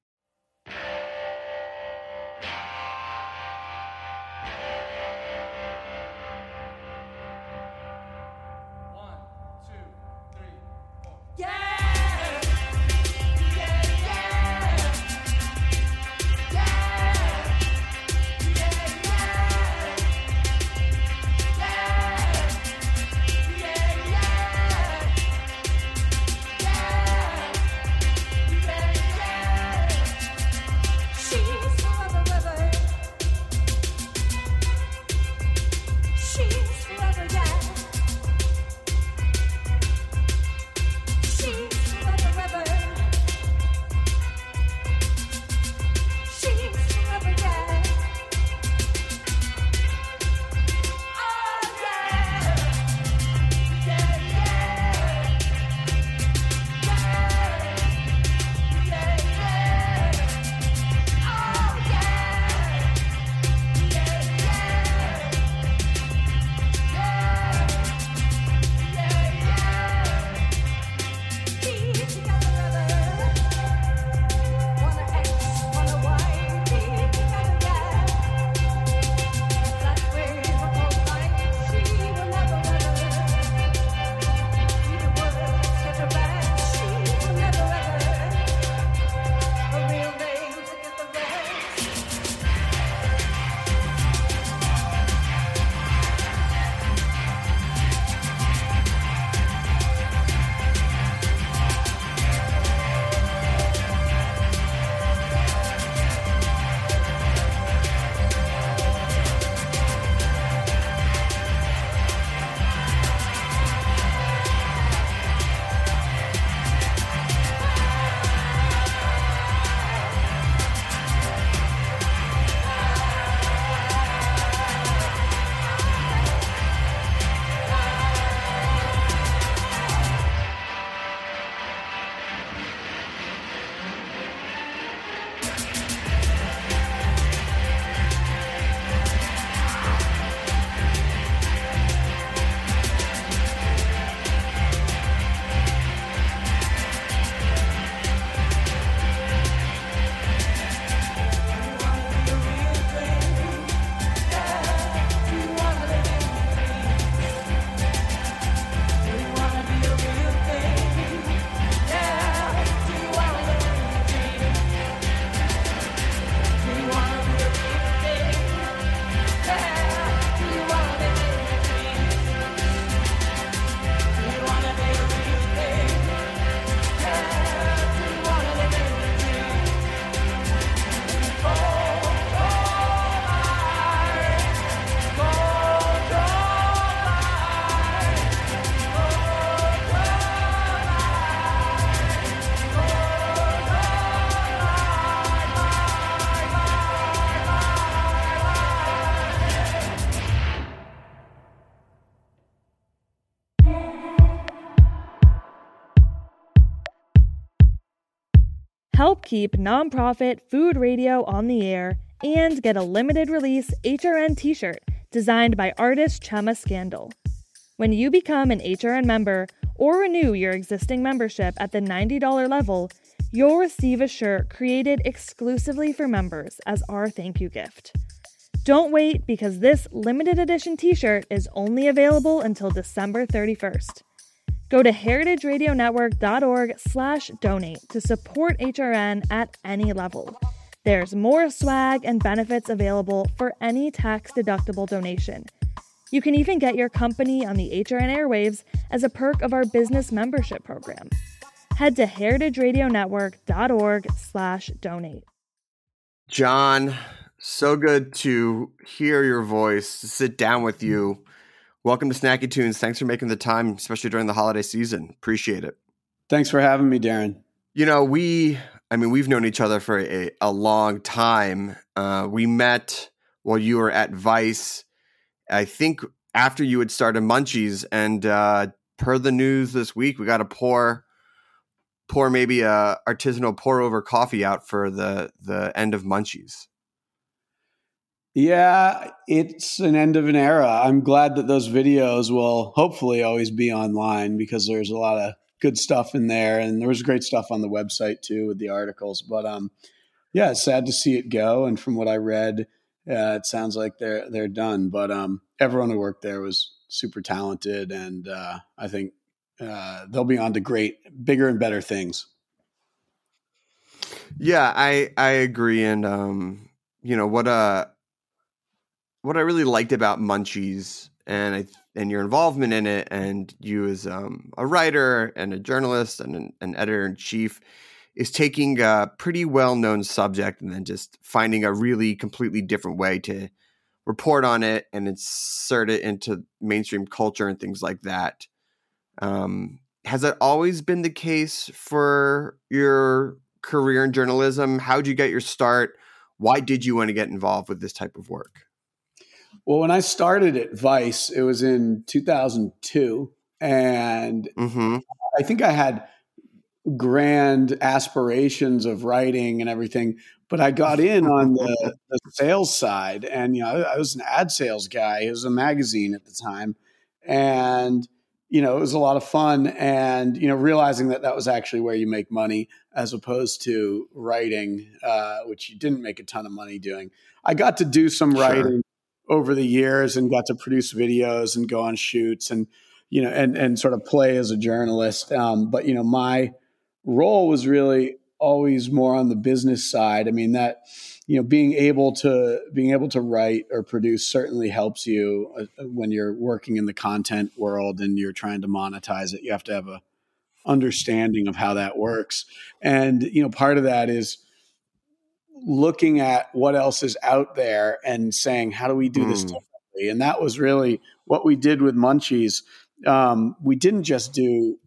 Help keep nonprofit food radio on the air and get a limited release HRN t shirt designed by artist Chema Scandal. When you become an HRN member or renew your existing membership at the $90 level, you'll receive a shirt created exclusively for members as our thank you gift. Don't wait because this limited edition t shirt is only available until December 31st. Go to heritageradionetwork.org slash donate to support HRN at any level. There's more swag and benefits available for any tax deductible donation. You can even get your company on the HRN airwaves as a perk of our business membership program. Head to heritageradionetwork.org slash donate. John, so good to hear your voice, to sit down with you. Welcome to Snacky Tunes. Thanks for making the time, especially during the holiday season. Appreciate it. Thanks for having me, Darin. You know, we, I mean, we've known each other for a, a long time. Uh, we met while you were at Vice, I think after you had started Munchies. And uh, per the news this week, we got to pour, pour maybe a artisanal pour over coffee out for the the end of Munchies. Yeah, it's an end of an era. I'm glad that those videos will hopefully always be online because there's a lot of good stuff in there and there was great stuff on the website too with the articles. But um yeah, it's sad to see it go and from what I read, uh, it sounds like they're they're done, but um everyone who worked there was super talented and uh I think uh they'll be on to great bigger and better things. Yeah, I I agree and um you know what uh what I really liked about Munchies and I, and your involvement in it, and you as um, a writer and a journalist and an, an editor in chief, is taking a pretty well known subject and then just finding a really completely different way to report on it and insert it into mainstream culture and things like that. Um, has that always been the case for your career in journalism? How did you get your start? Why did you want to get involved with this type of work? Well, when I started at Vice, it was in 2002. And mm-hmm. I think I had grand aspirations of writing and everything, but I got in on the, the sales side. And, you know, I, I was an ad sales guy. It was a magazine at the time. And, you know, it was a lot of fun. And, you know, realizing that that was actually where you make money as opposed to writing, uh, which you didn't make a ton of money doing. I got to do some sure. writing over the years and got to produce videos and go on shoots and you know and and sort of play as a journalist. Um, but you know my role was really always more on the business side. I mean that you know being able to being able to write or produce certainly helps you uh, when you're working in the content world and you're trying to monetize it. You have to have a understanding of how that works. And you know part of that is looking at what else is out there and saying, how do we do mm. this differently? And that was really what we did with Munchies. Um, we didn't just do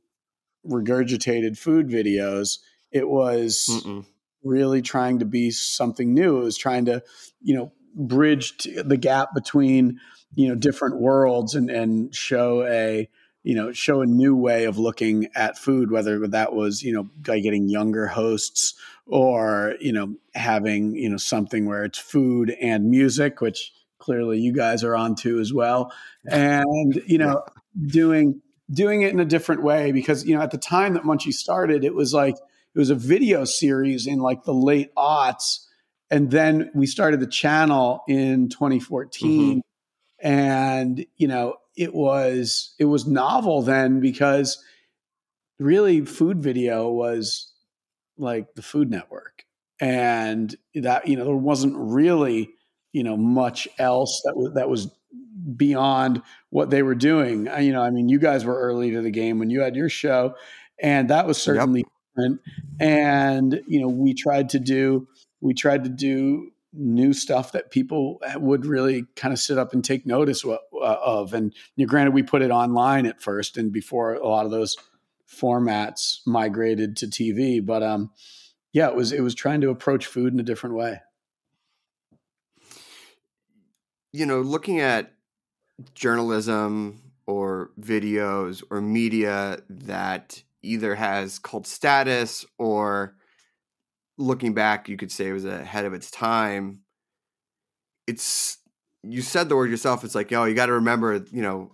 regurgitated food videos. It was Mm-mm. really trying to be something new. It was trying to, you know, bridge the gap between, you know, different worlds and, and show a, you know, show a new way of looking at food, whether that was, you know, by getting younger hosts or you know having you know something where it's food and music which clearly you guys are on to as well and you know doing doing it in a different way because you know at the time that munchie started it was like it was a video series in like the late aughts and then we started the channel in 2014 mm-hmm. and you know it was it was novel then because really food video was like the Food Network, and that you know there wasn't really you know much else that was that was beyond what they were doing. You know, I mean, you guys were early to the game when you had your show, and that was certainly yep. different. And you know, we tried to do we tried to do new stuff that people would really kind of sit up and take notice uh, of. And you know, granted, we put it online at first, and before a lot of those formats migrated to TV. But um, yeah, it was it was trying to approach food in a different way. You know, looking at journalism or videos or media that either has cult status or looking back, you could say it was ahead of its time. It's you said the word yourself. It's like, yo, you got to remember, you know,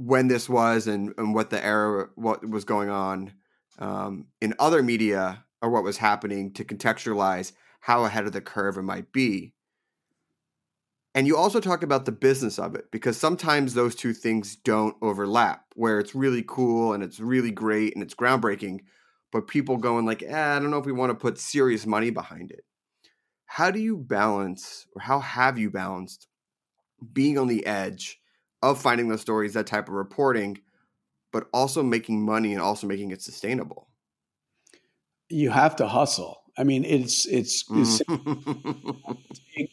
when this was and, and what the era, what was going on um, in other media or what was happening to contextualize how ahead of the curve it might be. And you also talk about the business of it because sometimes those two things don't overlap, where it's really cool and it's really great and it's groundbreaking, but people going like, eh, I don't know if we want to put serious money behind it. How do you balance, or how have you balanced being on the edge of finding those stories, that type of reporting, but also making money and also making it sustainable? You have to hustle. I mean, it's it's, it's mm.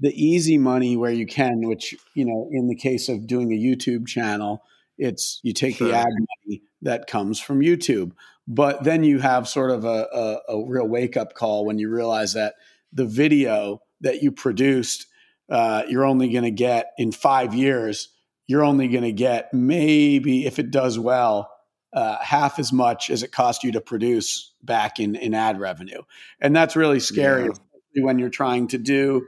the easy money where you can, which you know, in the case of doing a YouTube channel, it's you take sure. the ad money that comes from YouTube, but then you have sort of a, a, a real wake up call when you realize that the video that you produced, uh, you're only going to get in five years. You're only going to get maybe if it does well uh, half as much as it cost you to produce back in, in ad revenue. And that's really scary yeah. when you're trying to do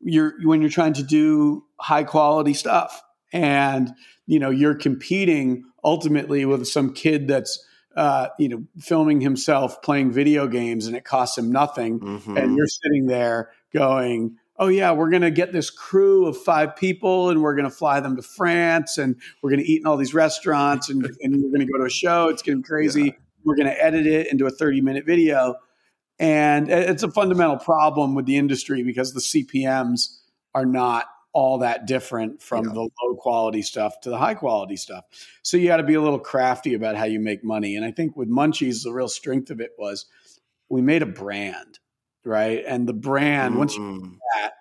you're when you're trying to do high quality stuff and you know you're competing ultimately with some kid that's uh, you know filming himself playing video games and it costs him nothing mm-hmm. and you're sitting there going oh yeah, we're going to get this crew of five people and we're going to fly them to France and we're going to eat in all these restaurants and, and we're going to go to a show. It's going to be crazy. Yeah. We're going to edit it into a 30 minute video. And it's a fundamental problem with the industry because the CPMs are not all that different from yeah. the low quality stuff to the high quality stuff. So you got to be a little crafty about how you make money. And I think with Munchies, the real strength of it was we made a brand right? And the brand, mm-hmm. once you do mm-hmm. that,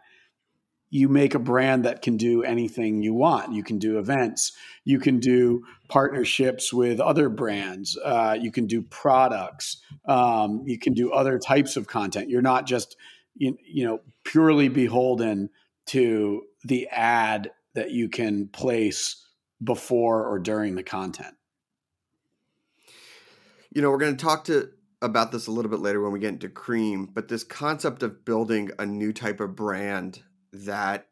you make a brand that can do anything you want. You can do events, you can do partnerships with other brands, uh, you can do products, um, you can do other types of content. You're not just you, you know purely beholden to the ad that you can place before or during the content. You know, we're going to talk to about this a little bit later when we get into CREEM, but this concept of building a new type of brand that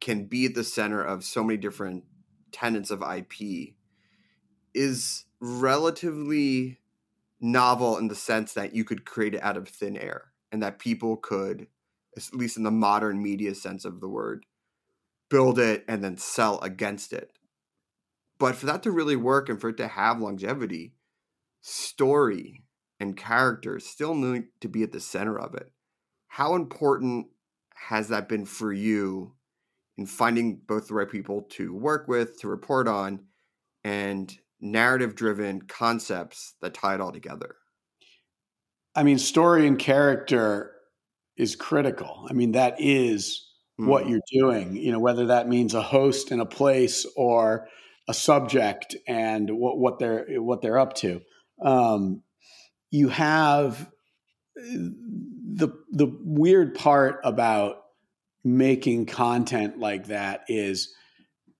can be at the center of so many different tenets of IP is relatively novel in the sense that you could create it out of thin air and that people could, at least in the modern media sense of the word, build it and then sell against it. But for that to really work and for it to have longevity, story and characters still need to be at the center of it. How important has that been for you in finding both the right people to work with, to report on, and narrative driven concepts that tie it all together? I mean, story and character is critical. I mean, that is mm. what you're doing, you know, whether that means a host in a place or a subject and what, what they're what they're up to. Um, you have the the weird part about making content like that is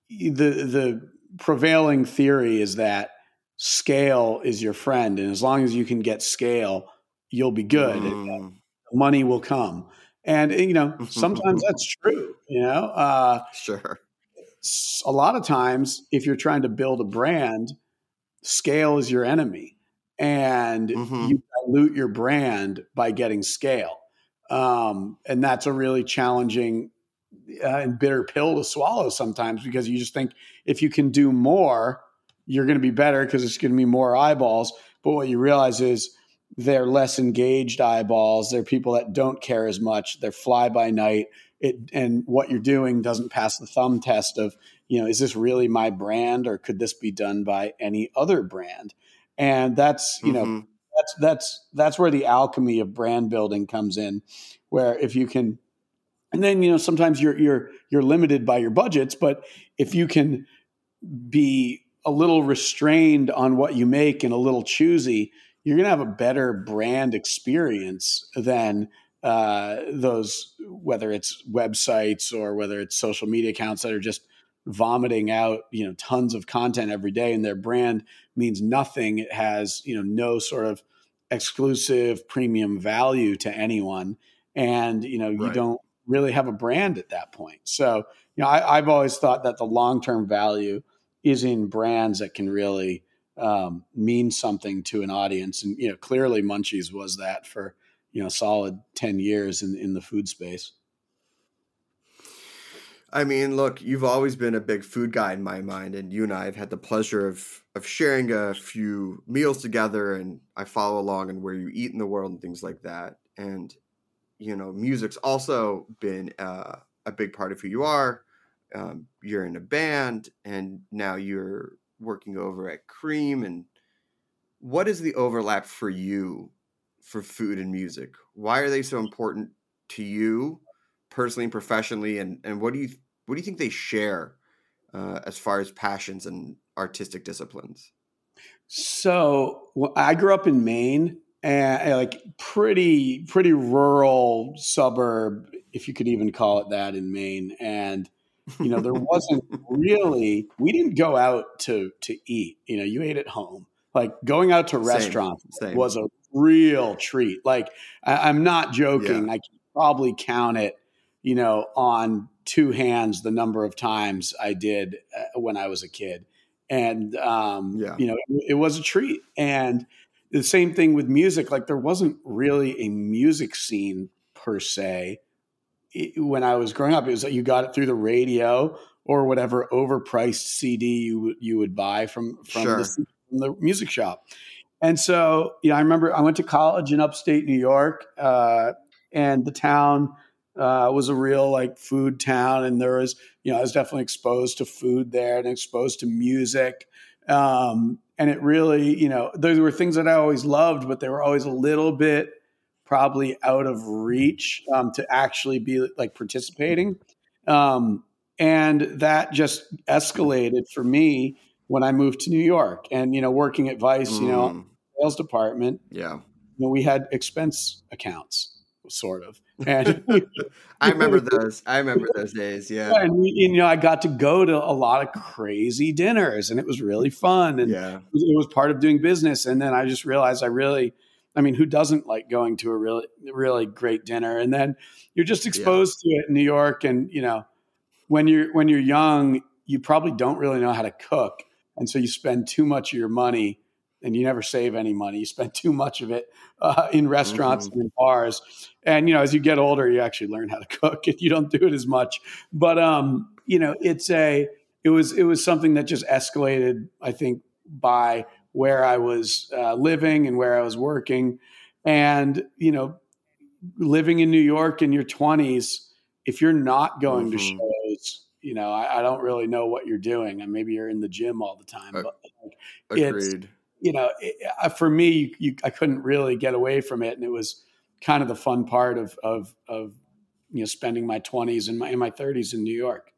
the the prevailing theory is that scale is your friend and as long as you can get scale you'll be good. Mm. money will come. And you know sometimes that's true you know uh, sure. a lot of times if you're trying to build a brand scale is your enemy and mm-hmm. you dilute your brand by getting scale. Um, and that's a really challenging uh, and bitter pill to swallow sometimes because you just think if you can do more, you're going to be better because it's going to be more eyeballs. But what you realize is they're less engaged eyeballs. They're people that don't care as much. They're fly by night. It, and what you're doing doesn't pass the thumb test of, you know, is this really my brand or could this be done by any other brand? And that's you mm-hmm. know that's that's that's where the alchemy of brand building comes in where if you can and then you know sometimes you're you're you're limited by your budgets but if you can be a little restrained on what you make and a little choosy you're going to have a better brand experience than uh, those whether it's websites or whether it's social media accounts that are just vomiting out you know tons of content every day and their brand means nothing. It has you know no sort of exclusive premium value to anyone. And you know you don't really have a brand at that point. So you know I, i've always thought that the long-term value is in brands that can really um, mean something to an audience. And you know clearly munchies was that for you know solid 10 years in, in the food space I mean, look, you've always been a big food guy in my mind, and you and I have had the pleasure of of sharing a few meals together, and I follow along on where you eat in the world and things like that. And you know, music's also been uh, a big part of who you are. Um, you're in a band, and now you're working over at CREEM. And what is the overlap for you for food and music? Why are they so important to you personally and professionally? And and what do you what do you think they share uh, as far as passions and artistic disciplines? So well, I grew up in Maine, and like pretty pretty rural suburb, if you could even call it that, in Maine. And you know, there wasn't really we didn't go out to to eat. You know, you ate at home. Like going out to restaurants same. was a real treat. Like I, I'm not joking. I can probably count it. You know, on two hands the number of times I did uh, when I was a kid and um, Yeah. you know it, it was a treat and the same thing with music like there wasn't really a music scene per se It- when i was growing up it was that you got it through the radio or whatever overpriced cd you would you would buy from from, Sure. the, from the music shop and so you know i remember i went to college in upstate new york uh, and the town uh, was a real like food town and there was you know i was definitely exposed to food there and exposed to music um, and it really you know those were things that i always loved but they were always a little bit probably out of reach um, to actually be like participating um, and that just escalated for me when i moved to new york and you know working at vice you know Mm, sales department yeah. you know, we had expense accounts sort of and I remember those. I remember those days. Yeah. Yeah, and we, you know, I got to go to a lot of crazy dinners, and it was really fun, and Yeah. it was- it was part of doing business. And then I just realized I really, I mean, who doesn't like going to a really, really great dinner? And then you're just exposed to it in New York, and you know, when you're when you're young, you probably don't really know how to cook, and so you spend too much of your money, and you never save any money. You spend too much of it uh, in restaurants and in bars. And you know, as you get older, you actually learn how to cook, and you don't do it as much. But um, you know, it's a it was it was something that just escalated. I think by where I was uh, living and where I was working, and you know, living in New York in your twenties, if you're not going to Mhm. shows, you know, I, I don't really know what you're doing, and maybe you're in the gym all the time. But like, Agreed. You know, it, uh, for me, you, you, I couldn't really get away from it, and it was kind of the fun part of of of you know spending my twenties and my in my thirties in New York.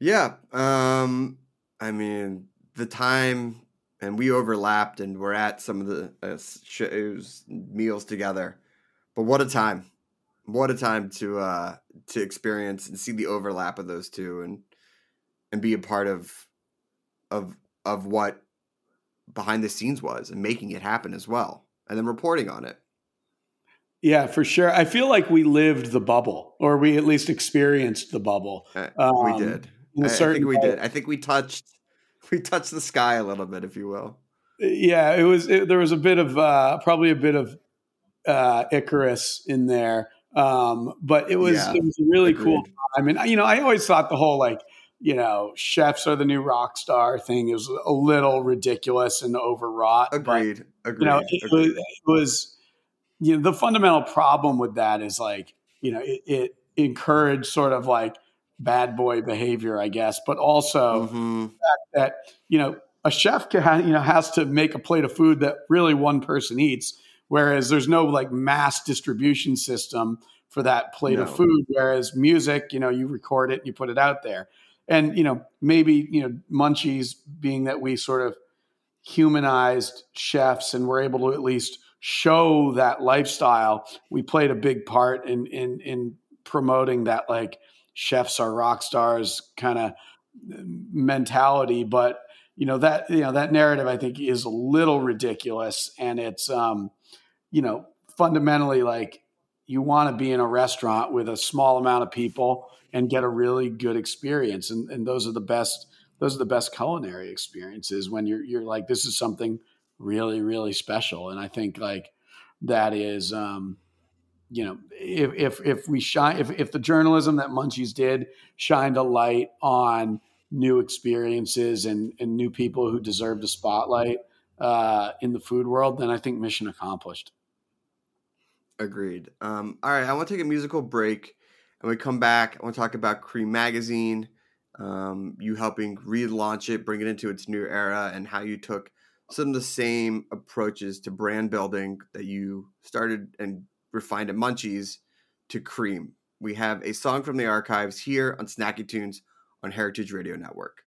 Yeah. Um, I mean, the time and we overlapped and we're at some of the uh, shows, meals together. But what a time. What a time to uh to experience and see the overlap of those two and and be a part of of of what behind the scenes was and making it happen as well and then reporting on it. Yeah, for sure. I feel like we lived the bubble, or we at least experienced the bubble. Uh, Um, we did. I, I think we did. I think we touched we touched the sky a little bit, if you will. Yeah, it was. It, there was a bit of uh, probably a bit of uh, Icarus in there, um, but it was Yeah, it was a really cool agreed. time. And you know, I always thought the whole like you know chefs are the new rock star thing is a little ridiculous and overwrought. but- Agreed. Agreed. you know it was, it was you know the fundamental problem with that is like you know it, it encouraged sort of like bad boy behavior i guess but also Mhm. that you know a chef can you know has to make a plate of food that really one person eats whereas there's no like mass distribution system for that plate of food whereas music you know you record it you put it out there and you know maybe you know munchies being that we sort of humanized chefs and were able to at least show that lifestyle we played a big part in in in promoting that like chefs are rock stars kind of mentality. But you know that you know that narrative I think is a little ridiculous, and it's um, you know fundamentally like you want to be in a restaurant with a small amount of people and get a really good experience, and, and those are the best those are the best culinary experiences when you're you're like this is something really really special, and I think like that is um, you know if if if we shine if if the journalism that Munchies did shined a light on new experiences and, and new people who deserve the spotlight uh, in the food world, then I think mission accomplished. Agreed. Um, all right, I want to take a musical break, and we come back. I want to talk about CREEM Magazine, um, you helping relaunch it, bring it into its new era, and how you took some of the same approaches to brand building that you started and refined at Munchies to CREEM. We have a song from the archives here on Snacky Tunes on Heritage Radio Network.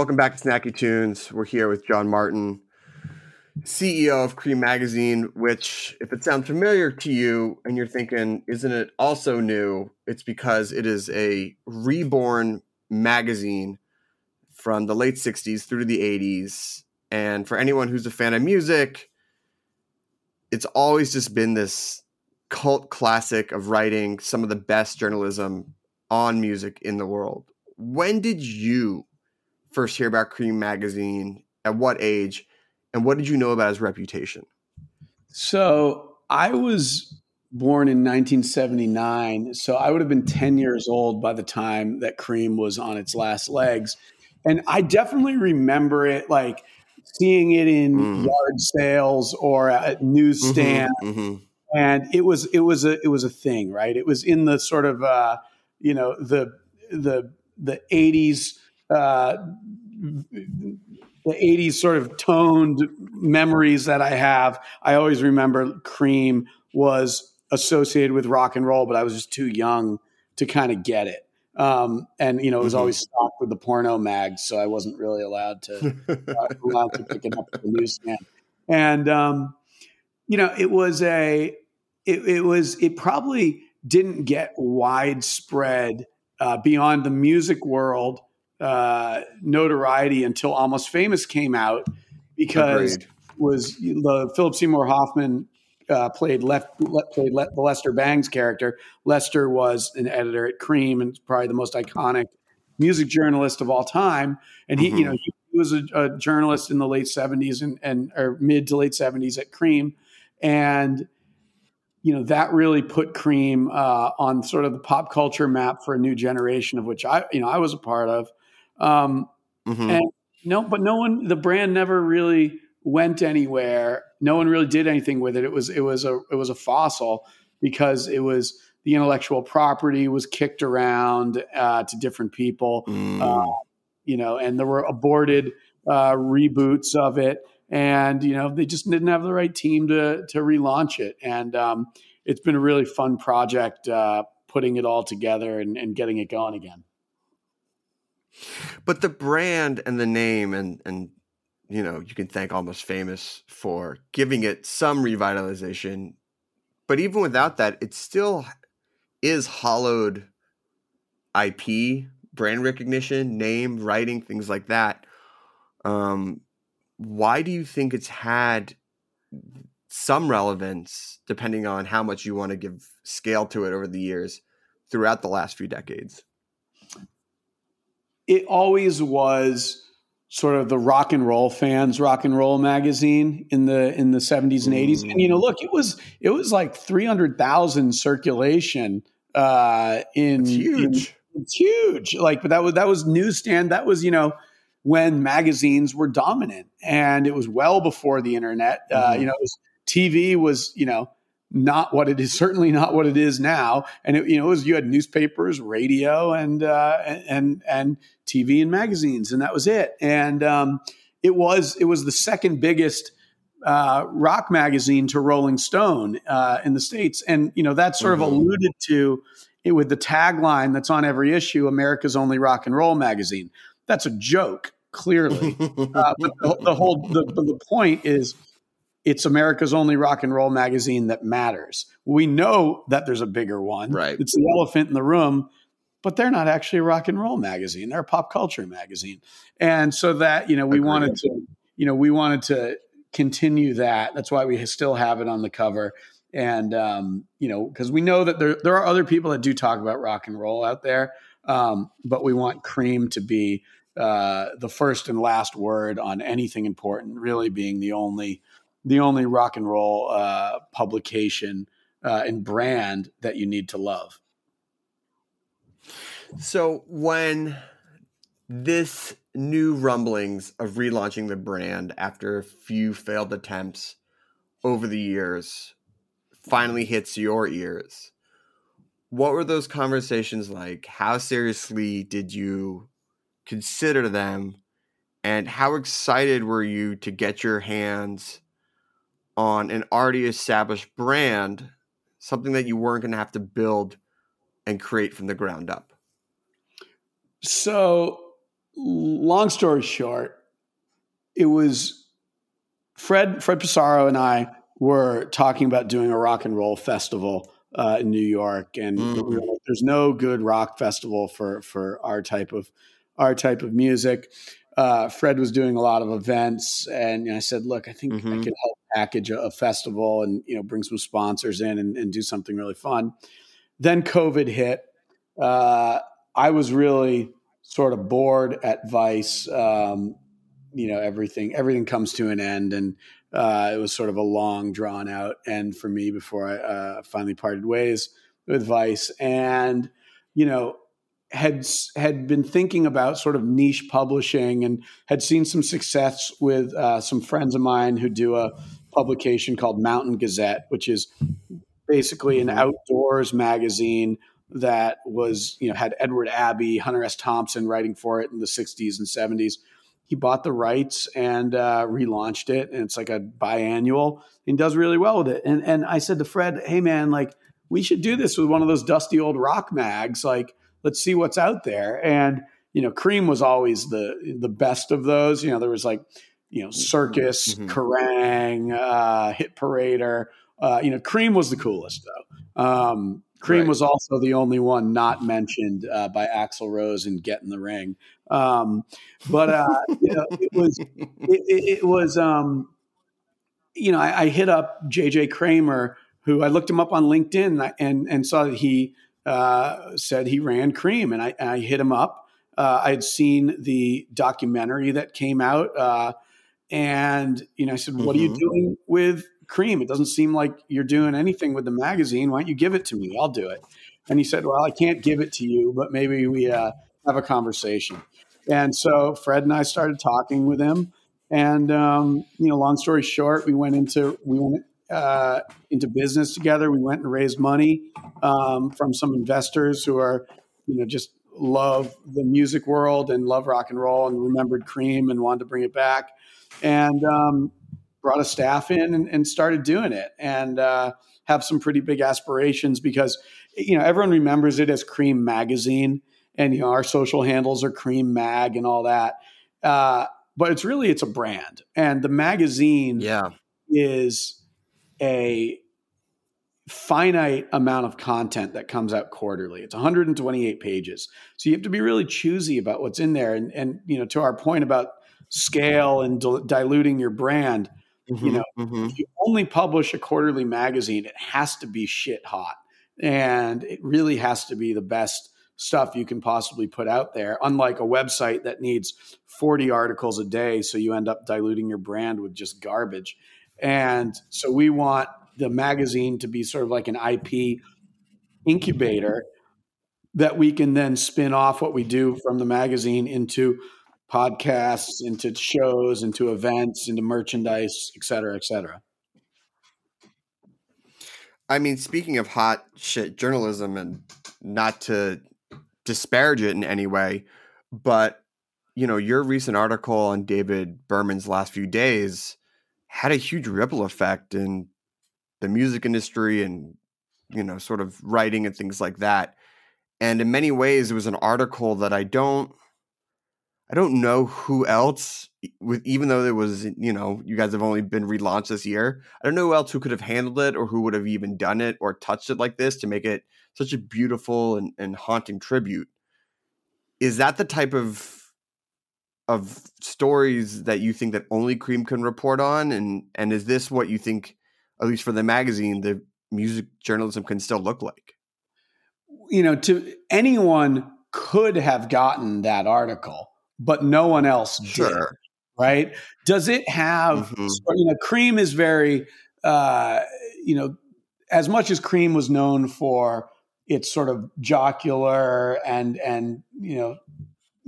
Welcome back to Snacky Tunes. We're here with John Martin, CEO of CREEM Magazine, which, if it sounds familiar to you and you're thinking, isn't it also new? It's because it is a reborn magazine from the late 60s through to the 80s. And for anyone who's a fan of music, it's always just been this cult classic of writing some of the best journalism on music in the world. When did you first hear about CREEM Magazine? At what age? And what did you know about his reputation? So I was born in 1979. So I would have been 10 years old by the time that CREEM was on its last legs. And I definitely remember it like seeing it in mm. yard sales or at newsstand. Mm-hmm, mm-hmm. And it was it was a it was a thing, right? It was in the sort of uh, you know the the the 80s uh, the 80s sort of toned memories that I have. I always remember CREEM was associated with rock and roll, but I was just too young to kind of get it. Um, and you know, it was mm-hmm. always stocked with the porno mags, so I wasn't really allowed to uh, allowed to pick it up at the newsstand. And um, you know, it was a it, it was it probably didn't get widespread uh, beyond the music world uh, notoriety until Almost Famous came out because Agreed. was the Philip Seymour Hoffman uh, played left played Le- the Lester Bangs character. Lester was an editor at CREEM and probably the most iconic music journalist of all time. And he, mm-hmm. you know, he, he was a, a, journalist in the late seventies and, and or mid to late seventies at CREEM, and you know that really put CREEM uh, on sort of the pop culture map for a new generation of which I, you know, I was a part of. Um, mm-hmm. And no, but no one, the brand never really went anywhere. No one really did anything with it. It was it was a it was a fossil because it was the intellectual property was kicked around uh, to different people, mm. uh, you know, and there were aborted uh, reboots of it, and you know they just didn't have the right team to to relaunch it, and um, it's been a really fun project uh, putting it all together and, and getting it going again. But the brand and the name and and you know, you can thank Almost Famous for giving it some revitalization. But even without that, it still is hollowed IP, brand recognition, name, writing, things like that. Um, why do you think it's had some relevance, depending on how much you want to give scale to it over the years, throughout the last few decades? It always was sort of the rock and roll fans rock and roll magazine in the in the 70s and 80s and you know look it was it was like 300,000 circulation uh in it's huge. In, it's huge. Like but that was that was newsstand that was you know when magazines were dominant. And it was well before the internet. Uh, mm-hmm. uh you know was, TV was you know not what it is certainly not what it is now. And it, you know it was you had newspapers radio and uh, and and tv and magazines and that was it. And um, it was it was the second biggest uh, rock magazine to rolling stone uh, in the states. And you know that sort mm-hmm. of alluded to it with the tagline that's on every issue america's only rock and roll magazine. That's a joke clearly. Uh, but the, the whole the, the point is it's America's only rock and roll magazine that matters. We know that there's a bigger one. Right. It's the elephant in the room, but they're not actually a rock and roll magazine. They're a pop culture magazine. And so that, you know, we Agreed. wanted to, you know, we wanted to continue that. That's why we still have it on the cover. And, um, you know, because we know that there, there are other people that do talk about rock and roll out there. Um, but we want CREEM to be uh, the first and last word on anything important, really being the only the only rock and roll uh, publication uh, and brand that you need to love. So when this new rumblings of relaunching the brand after a few failed attempts over the years finally hits your ears, what were those conversations like? How seriously did you consider them? And how excited were you to get your hands on an already established brand, something that you weren't going to have to build and create from the ground up? So long story short, it was Fred Fred Pessaro and I were talking about doing a rock and roll festival uh, in New York, and mm. there's no good rock festival for for our type of our type of music. Uh, Fred was doing a lot of events, and you know, I said, "Look, I think mm-hmm. I could help package a, a, festival and you know bring some sponsors in and, and do something really fun." Then COVID hit. Uh, I was really sort of bored at Vice. Um, you know, everything everything comes to an end, and uh, it was sort of a long, drawn out end for me before I uh, finally parted ways with Vice. And you know, had had been thinking about sort of niche publishing and had seen some success with uh, some friends of mine who do a publication called Mountain Gazette, which is basically an mm-hmm. outdoors magazine that was you know had Edward Abbey, Hunter S. Thompson writing for it in the '60s and '70s. He bought the rights and uh, relaunched it, and it's like a biannual and does really well with it. And and I said to Fred, "Hey man, like we should do this with one of those dusty old rock mags. Like let's see what's out there." And you know, CREEM was always the the best of those. You know, there was like you know Circus, mm-hmm. Kerrang, uh, Hit Parader. Uh, you know, CREEM was the coolest though. Um, CREEM right. was also the only one not mentioned uh, by Axl Rose in Get in the Ring. Um, but uh, you know, it was it, it was um, you know I, I, hit up JJ Kramer, who I looked him up on LinkedIn and and, and saw that he uh, said he ran CREEM, and I, and I hit him up. Uh, I had seen the documentary that came out, uh, and you know I said, "What mm-hmm. are you mm-hmm. doing with CREEM. It doesn't seem like you're doing anything with the magazine. Why don't you give it to me? I'll do it. And he said, Well, I can't give it to you, but maybe we uh, have a conversation. And so Fred and I started talking with him. And, um, you know, long story short, we went into, we went, uh, into business together. We went and raised money um, from some investors who are, you know, just love the music world and love rock and roll and remembered CREEM and wanted to bring it back. And um, brought a staff in and, and started doing it and uh, have some pretty big aspirations because you know everyone remembers it as CREEM magazine and you know our social handles are CREEM mag and all that uh, but it's really it's a brand and the magazine yeah is a finite amount of content that comes out quarterly it's 128 pages so you have to be really choosy about what's in there and and you know to our point about scale and diluting your brand Mm-hmm, you know, mm-hmm. if you only publish a quarterly magazine, it has to be shit hot. And it really has to be the best stuff you can possibly put out there, unlike a website that needs 40 articles a day. So you end up diluting your brand with just garbage. And so we want the magazine to be sort of like an IP incubator that we can then spin off what we do from the magazine into podcasts, into shows, into events, into merchandise, et cetera, et cetera. I mean, speaking of hot shit journalism, and not to disparage it in any way, but you know, your recent article on David Berman's last few days had a huge ripple effect in the music industry and you know, sort of writing and things like that. And in many ways, it was an article that I don't I don't know who else with even though it was you know you guys have only been relaunched this year. I don't know who else who could have handled it or who would have even done it or touched it like this to make it such a beautiful and, and haunting tribute. Is that the type of of stories that you think that only CREEM can report on, and and is this what you think, at least for the magazine, the music journalism can still look like? You know, to anyone could have gotten that article but no one else sure. did. Right? Does it have? Mm-hmm. You know, CREEM is very. Uh, you know, as much as CREEM was known for its sort of jocular and and you know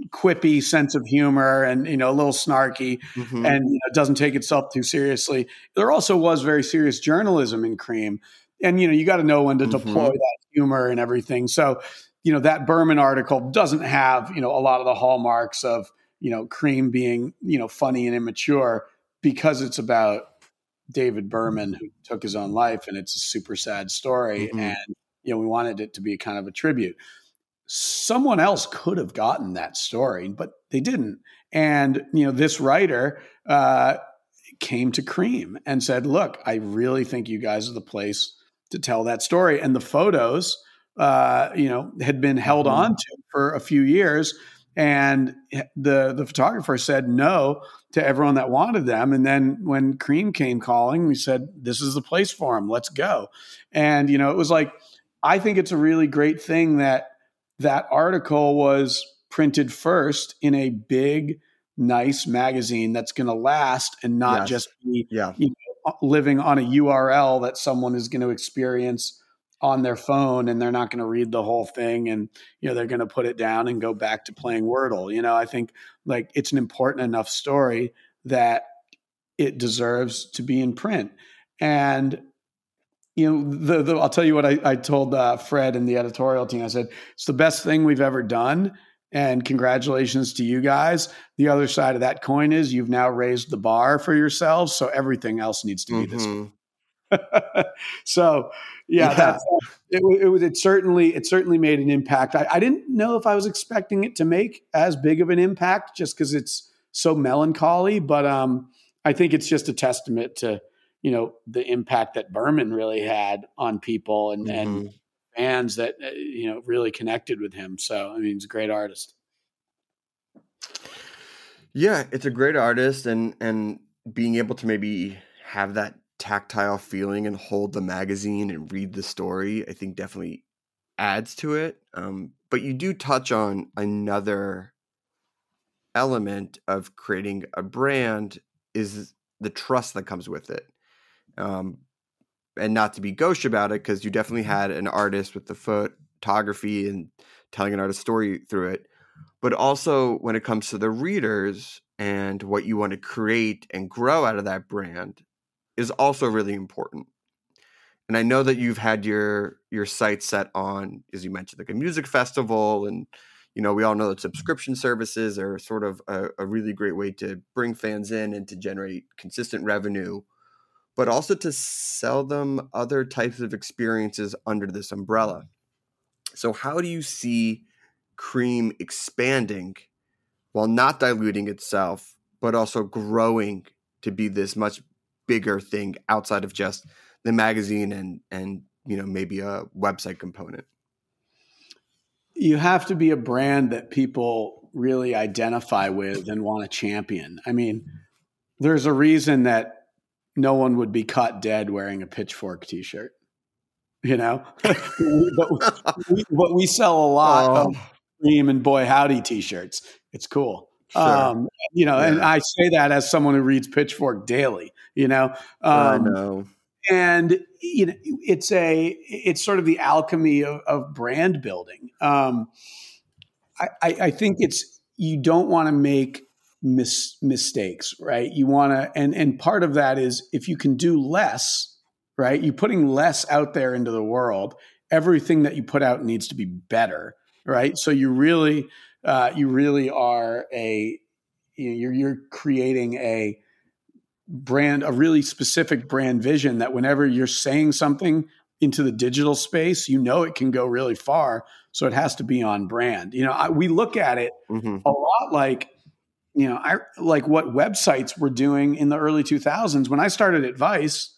quippy sense of humor and you know a little snarky mm-hmm. and you know, doesn't take itself too seriously. There also was very serious journalism in CREEM, and you know you got to know when to mm-hmm. deploy that humor and everything. So you know that Berman article doesn't have you know a lot of the hallmarks of you know CREEM being you know funny and immature because it's about David Berman who took his own life and it's a super sad story mm-hmm. and you know we wanted it to be kind of a tribute. Someone else could have gotten that story, but they didn't. And you know, this writer uh, came to CREEM and said, "Look, I really think you guys are the place to tell that story." And the photos, uh, you know, had been held mm-hmm. on to for a few years, and the the photographer said no to everyone that wanted them. And then when CREEM came calling, we said, "This is the place for them. Let's go." And you know, it was like I think it's a really great thing that that article was printed first in a big, nice magazine that's going to last and not yes. just be yeah. you know, living on a URL that someone is going to experience on their phone and they're not going to read the whole thing and you know they're going to put it down and go back to playing Wordle. You know, I think like it's an important enough story that it deserves to be in print. And you know, the, the, I'll tell you what I, I told uh, Fred and the editorial team. I said, it's the best thing we've ever done. And congratulations to you guys. The other side of that coin is you've now raised the bar for yourselves. So everything else needs to be mm-hmm. this. so yeah, yeah. That's, it, it, was, it certainly, it certainly made an impact. I, I didn't know if I was expecting it to make as big of an impact just because it's so melancholy, but um, I think it's just a testament to, you know the impact that Berman really had on people and mm-hmm. and fans that uh, you know really connected with him. So I mean, he's a great artist. Yeah, it's a great artist, and and being able to maybe have that tactile feeling and hold the magazine and read the story, I think definitely adds to it. Um, but you do touch on another element of creating a brand is the trust that comes with it um, and not to be gauche about it because you definitely had an artist with the photography and telling an artist story through it. But also when it comes to the readers and what you want to create and grow out of that brand is also really important. And i know that you've had your your site set on as you mentioned like a music festival and you know we all know that subscription services are sort of a, a really great way to bring fans in and to generate consistent revenue but also to sell them other types of experiences under this umbrella. So, how do you see CREEM expanding while not diluting itself, but also growing to be this much bigger thing outside of just the magazine and and you know maybe a website component? You have to be a brand that people really identify with and want to champion. I mean, there's a reason that no one would be caught dead wearing a pitchfork t-shirt you know but, we, but, we, sell a lot oh. of CREEM and boy howdy t-shirts it's cool sure. um, you know yeah. and i say that as someone who reads pitchfork daily you know um, i know and you know it's a it's sort of the alchemy of, of brand building um, I, I think it's you don't want to make mis- mistakes, right? You want to, and and part of that is if you can do less, right? You're putting less out there into the world. Everything that you put out needs to be better, right? So you really, uh, you really are a, you're you're creating a brand, a really specific brand vision that whenever you're saying something into the digital space, you know it can go really far. So it has to be on brand. You know, I, we look at it mm-hmm. a lot like you know, I like what websites were doing in the early 2000s. When I started at Vice,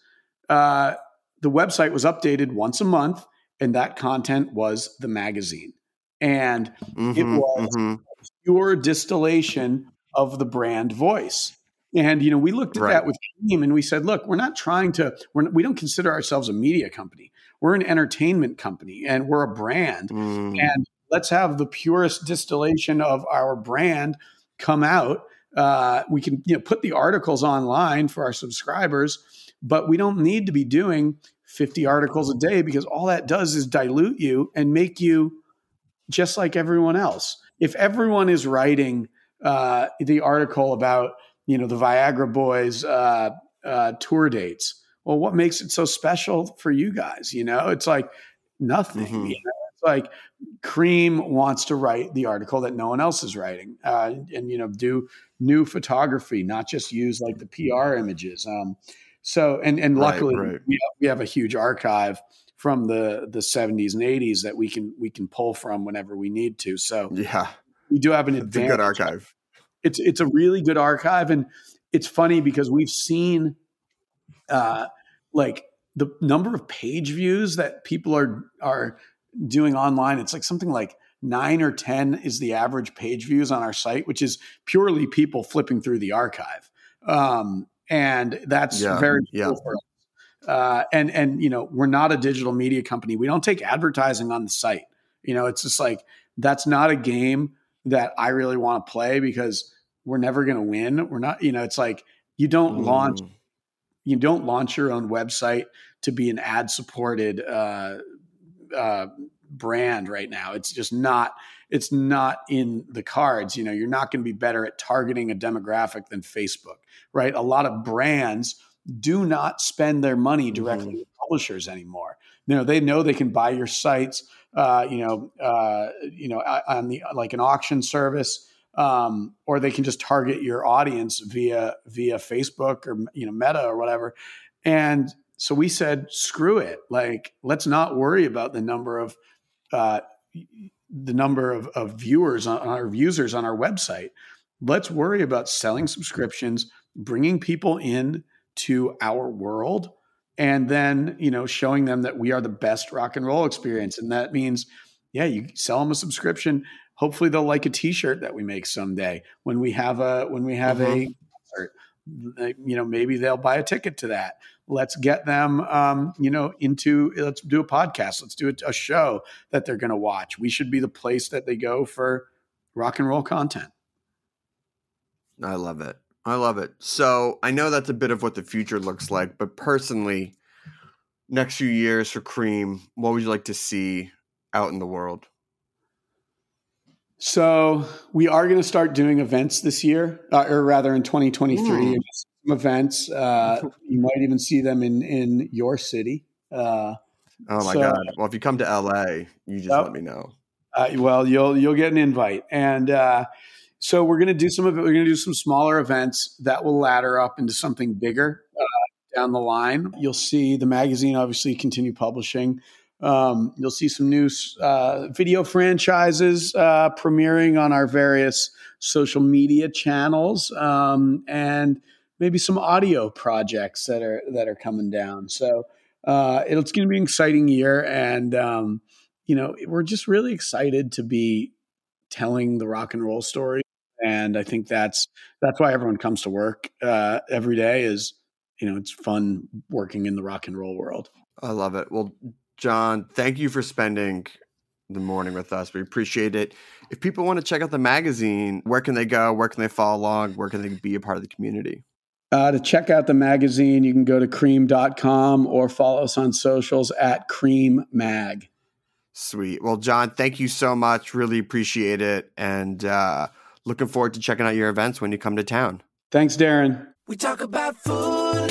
uh, the website was updated once a month, and that content was the magazine. And mm-hmm, it was mm-hmm. pure distillation of the brand voice. And you know, we looked at right. that with team, and we said, "Look, we're not trying to. We're, we don't consider ourselves a media company. We're an entertainment company, and we're a brand. Mm. And let's have the purest distillation of our brand come out. Uh, we can you know put the articles online for our subscribers, but we don't need to be doing 50 articles a day because all that does is dilute you and make you just like everyone else. If everyone is writing uh, the article about you know the Viagra Boys uh, uh, tour dates, well, what makes it so special for you guys? You know, it's like nothing. Mm-hmm. You know? like CREEM wants to write the article that no one else is writing, uh, and you know, do new photography, not just use like the PR images. Um, so, and and luckily, right, right. We, have, we have a huge archive from the the 70s and 80s that we can we can pull from whenever we need to. So yeah, we do have an it's a good archive. It's it's a really good archive, and it's funny because we've seen uh, like the number of page views that people are are doing online. It's like something like nine or 10 is the average page views on our site, which is purely people flipping through the archive. Um, and that's yeah, very yeah. cool for us. Uh, and and you know we're not a digital media company. We don't take advertising on the site. You know, it's just like that's not a game that I really want to play because we're never going to win. We're not. You know, it's like you don't mm. launch you don't launch your own website to be an ad supported uh, uh, brand right now. It's just not it's not in the cards. You know, you're not going to be better at targeting a demographic than Facebook, right? A lot of brands do not spend their money directly mm-hmm. with publishers anymore. You know, they know they can buy your sites, uh, you know, uh, you know, on the like an auction service, um, or they can just target your audience via via Facebook or you know Meta or whatever. And so we said, screw it. Like, let's not worry about the number of uh, the number of, of viewers on our users on our website. Let's worry about selling subscriptions, bringing people in to our world, and then you know showing them that we are the best rock and roll experience. And that means, yeah, you sell them a subscription. Hopefully, they'll like a T-shirt that we make someday when we have a when we have mm-hmm. a. You know, maybe they'll buy a ticket to that let's get them um, you know into let's do a podcast. Let's do a, a show that they're going to watch. We should be the place that they go for rock and roll content. I love it. I love it. So i know that's a bit of what the future looks like but personally next few years for CREEM what would you like to see out in the world? So we are going to start doing events this year, uh, or rather in 2023. Mm events. Uh, you might even see them in in your city. Uh, oh my so, god! Well, if you come to LA, you just let me know. Uh, well, you'll you'll get an invite, and uh, so we're going to do some of it. We're going to do some smaller events that will ladder up into something bigger uh, down the line. You'll see the magazine obviously continue publishing. Um, you'll see some new uh, video franchises uh, premiering on our various social media channels, um, and maybe some audio projects that are that are coming down. So uh, it's going to be an exciting year, and um, you know we're just really excited to be telling the rock and roll story. And I think that's that's why everyone comes to work uh, every day. Is you know it's fun working in the rock and roll world. I love it. Well, John, thank you for spending the morning with us. We appreciate it. If people want to check out the magazine, where can they go? Where can they follow along? Where can they be a part of the community? Uh, to check out the magazine, you can go to creem.com or follow us on socials at CREEM mag. Sweet. Well, John, thank you so much. Really appreciate it. And uh, looking forward to checking out your events when you come to town. Thanks, Darin. We talk about food,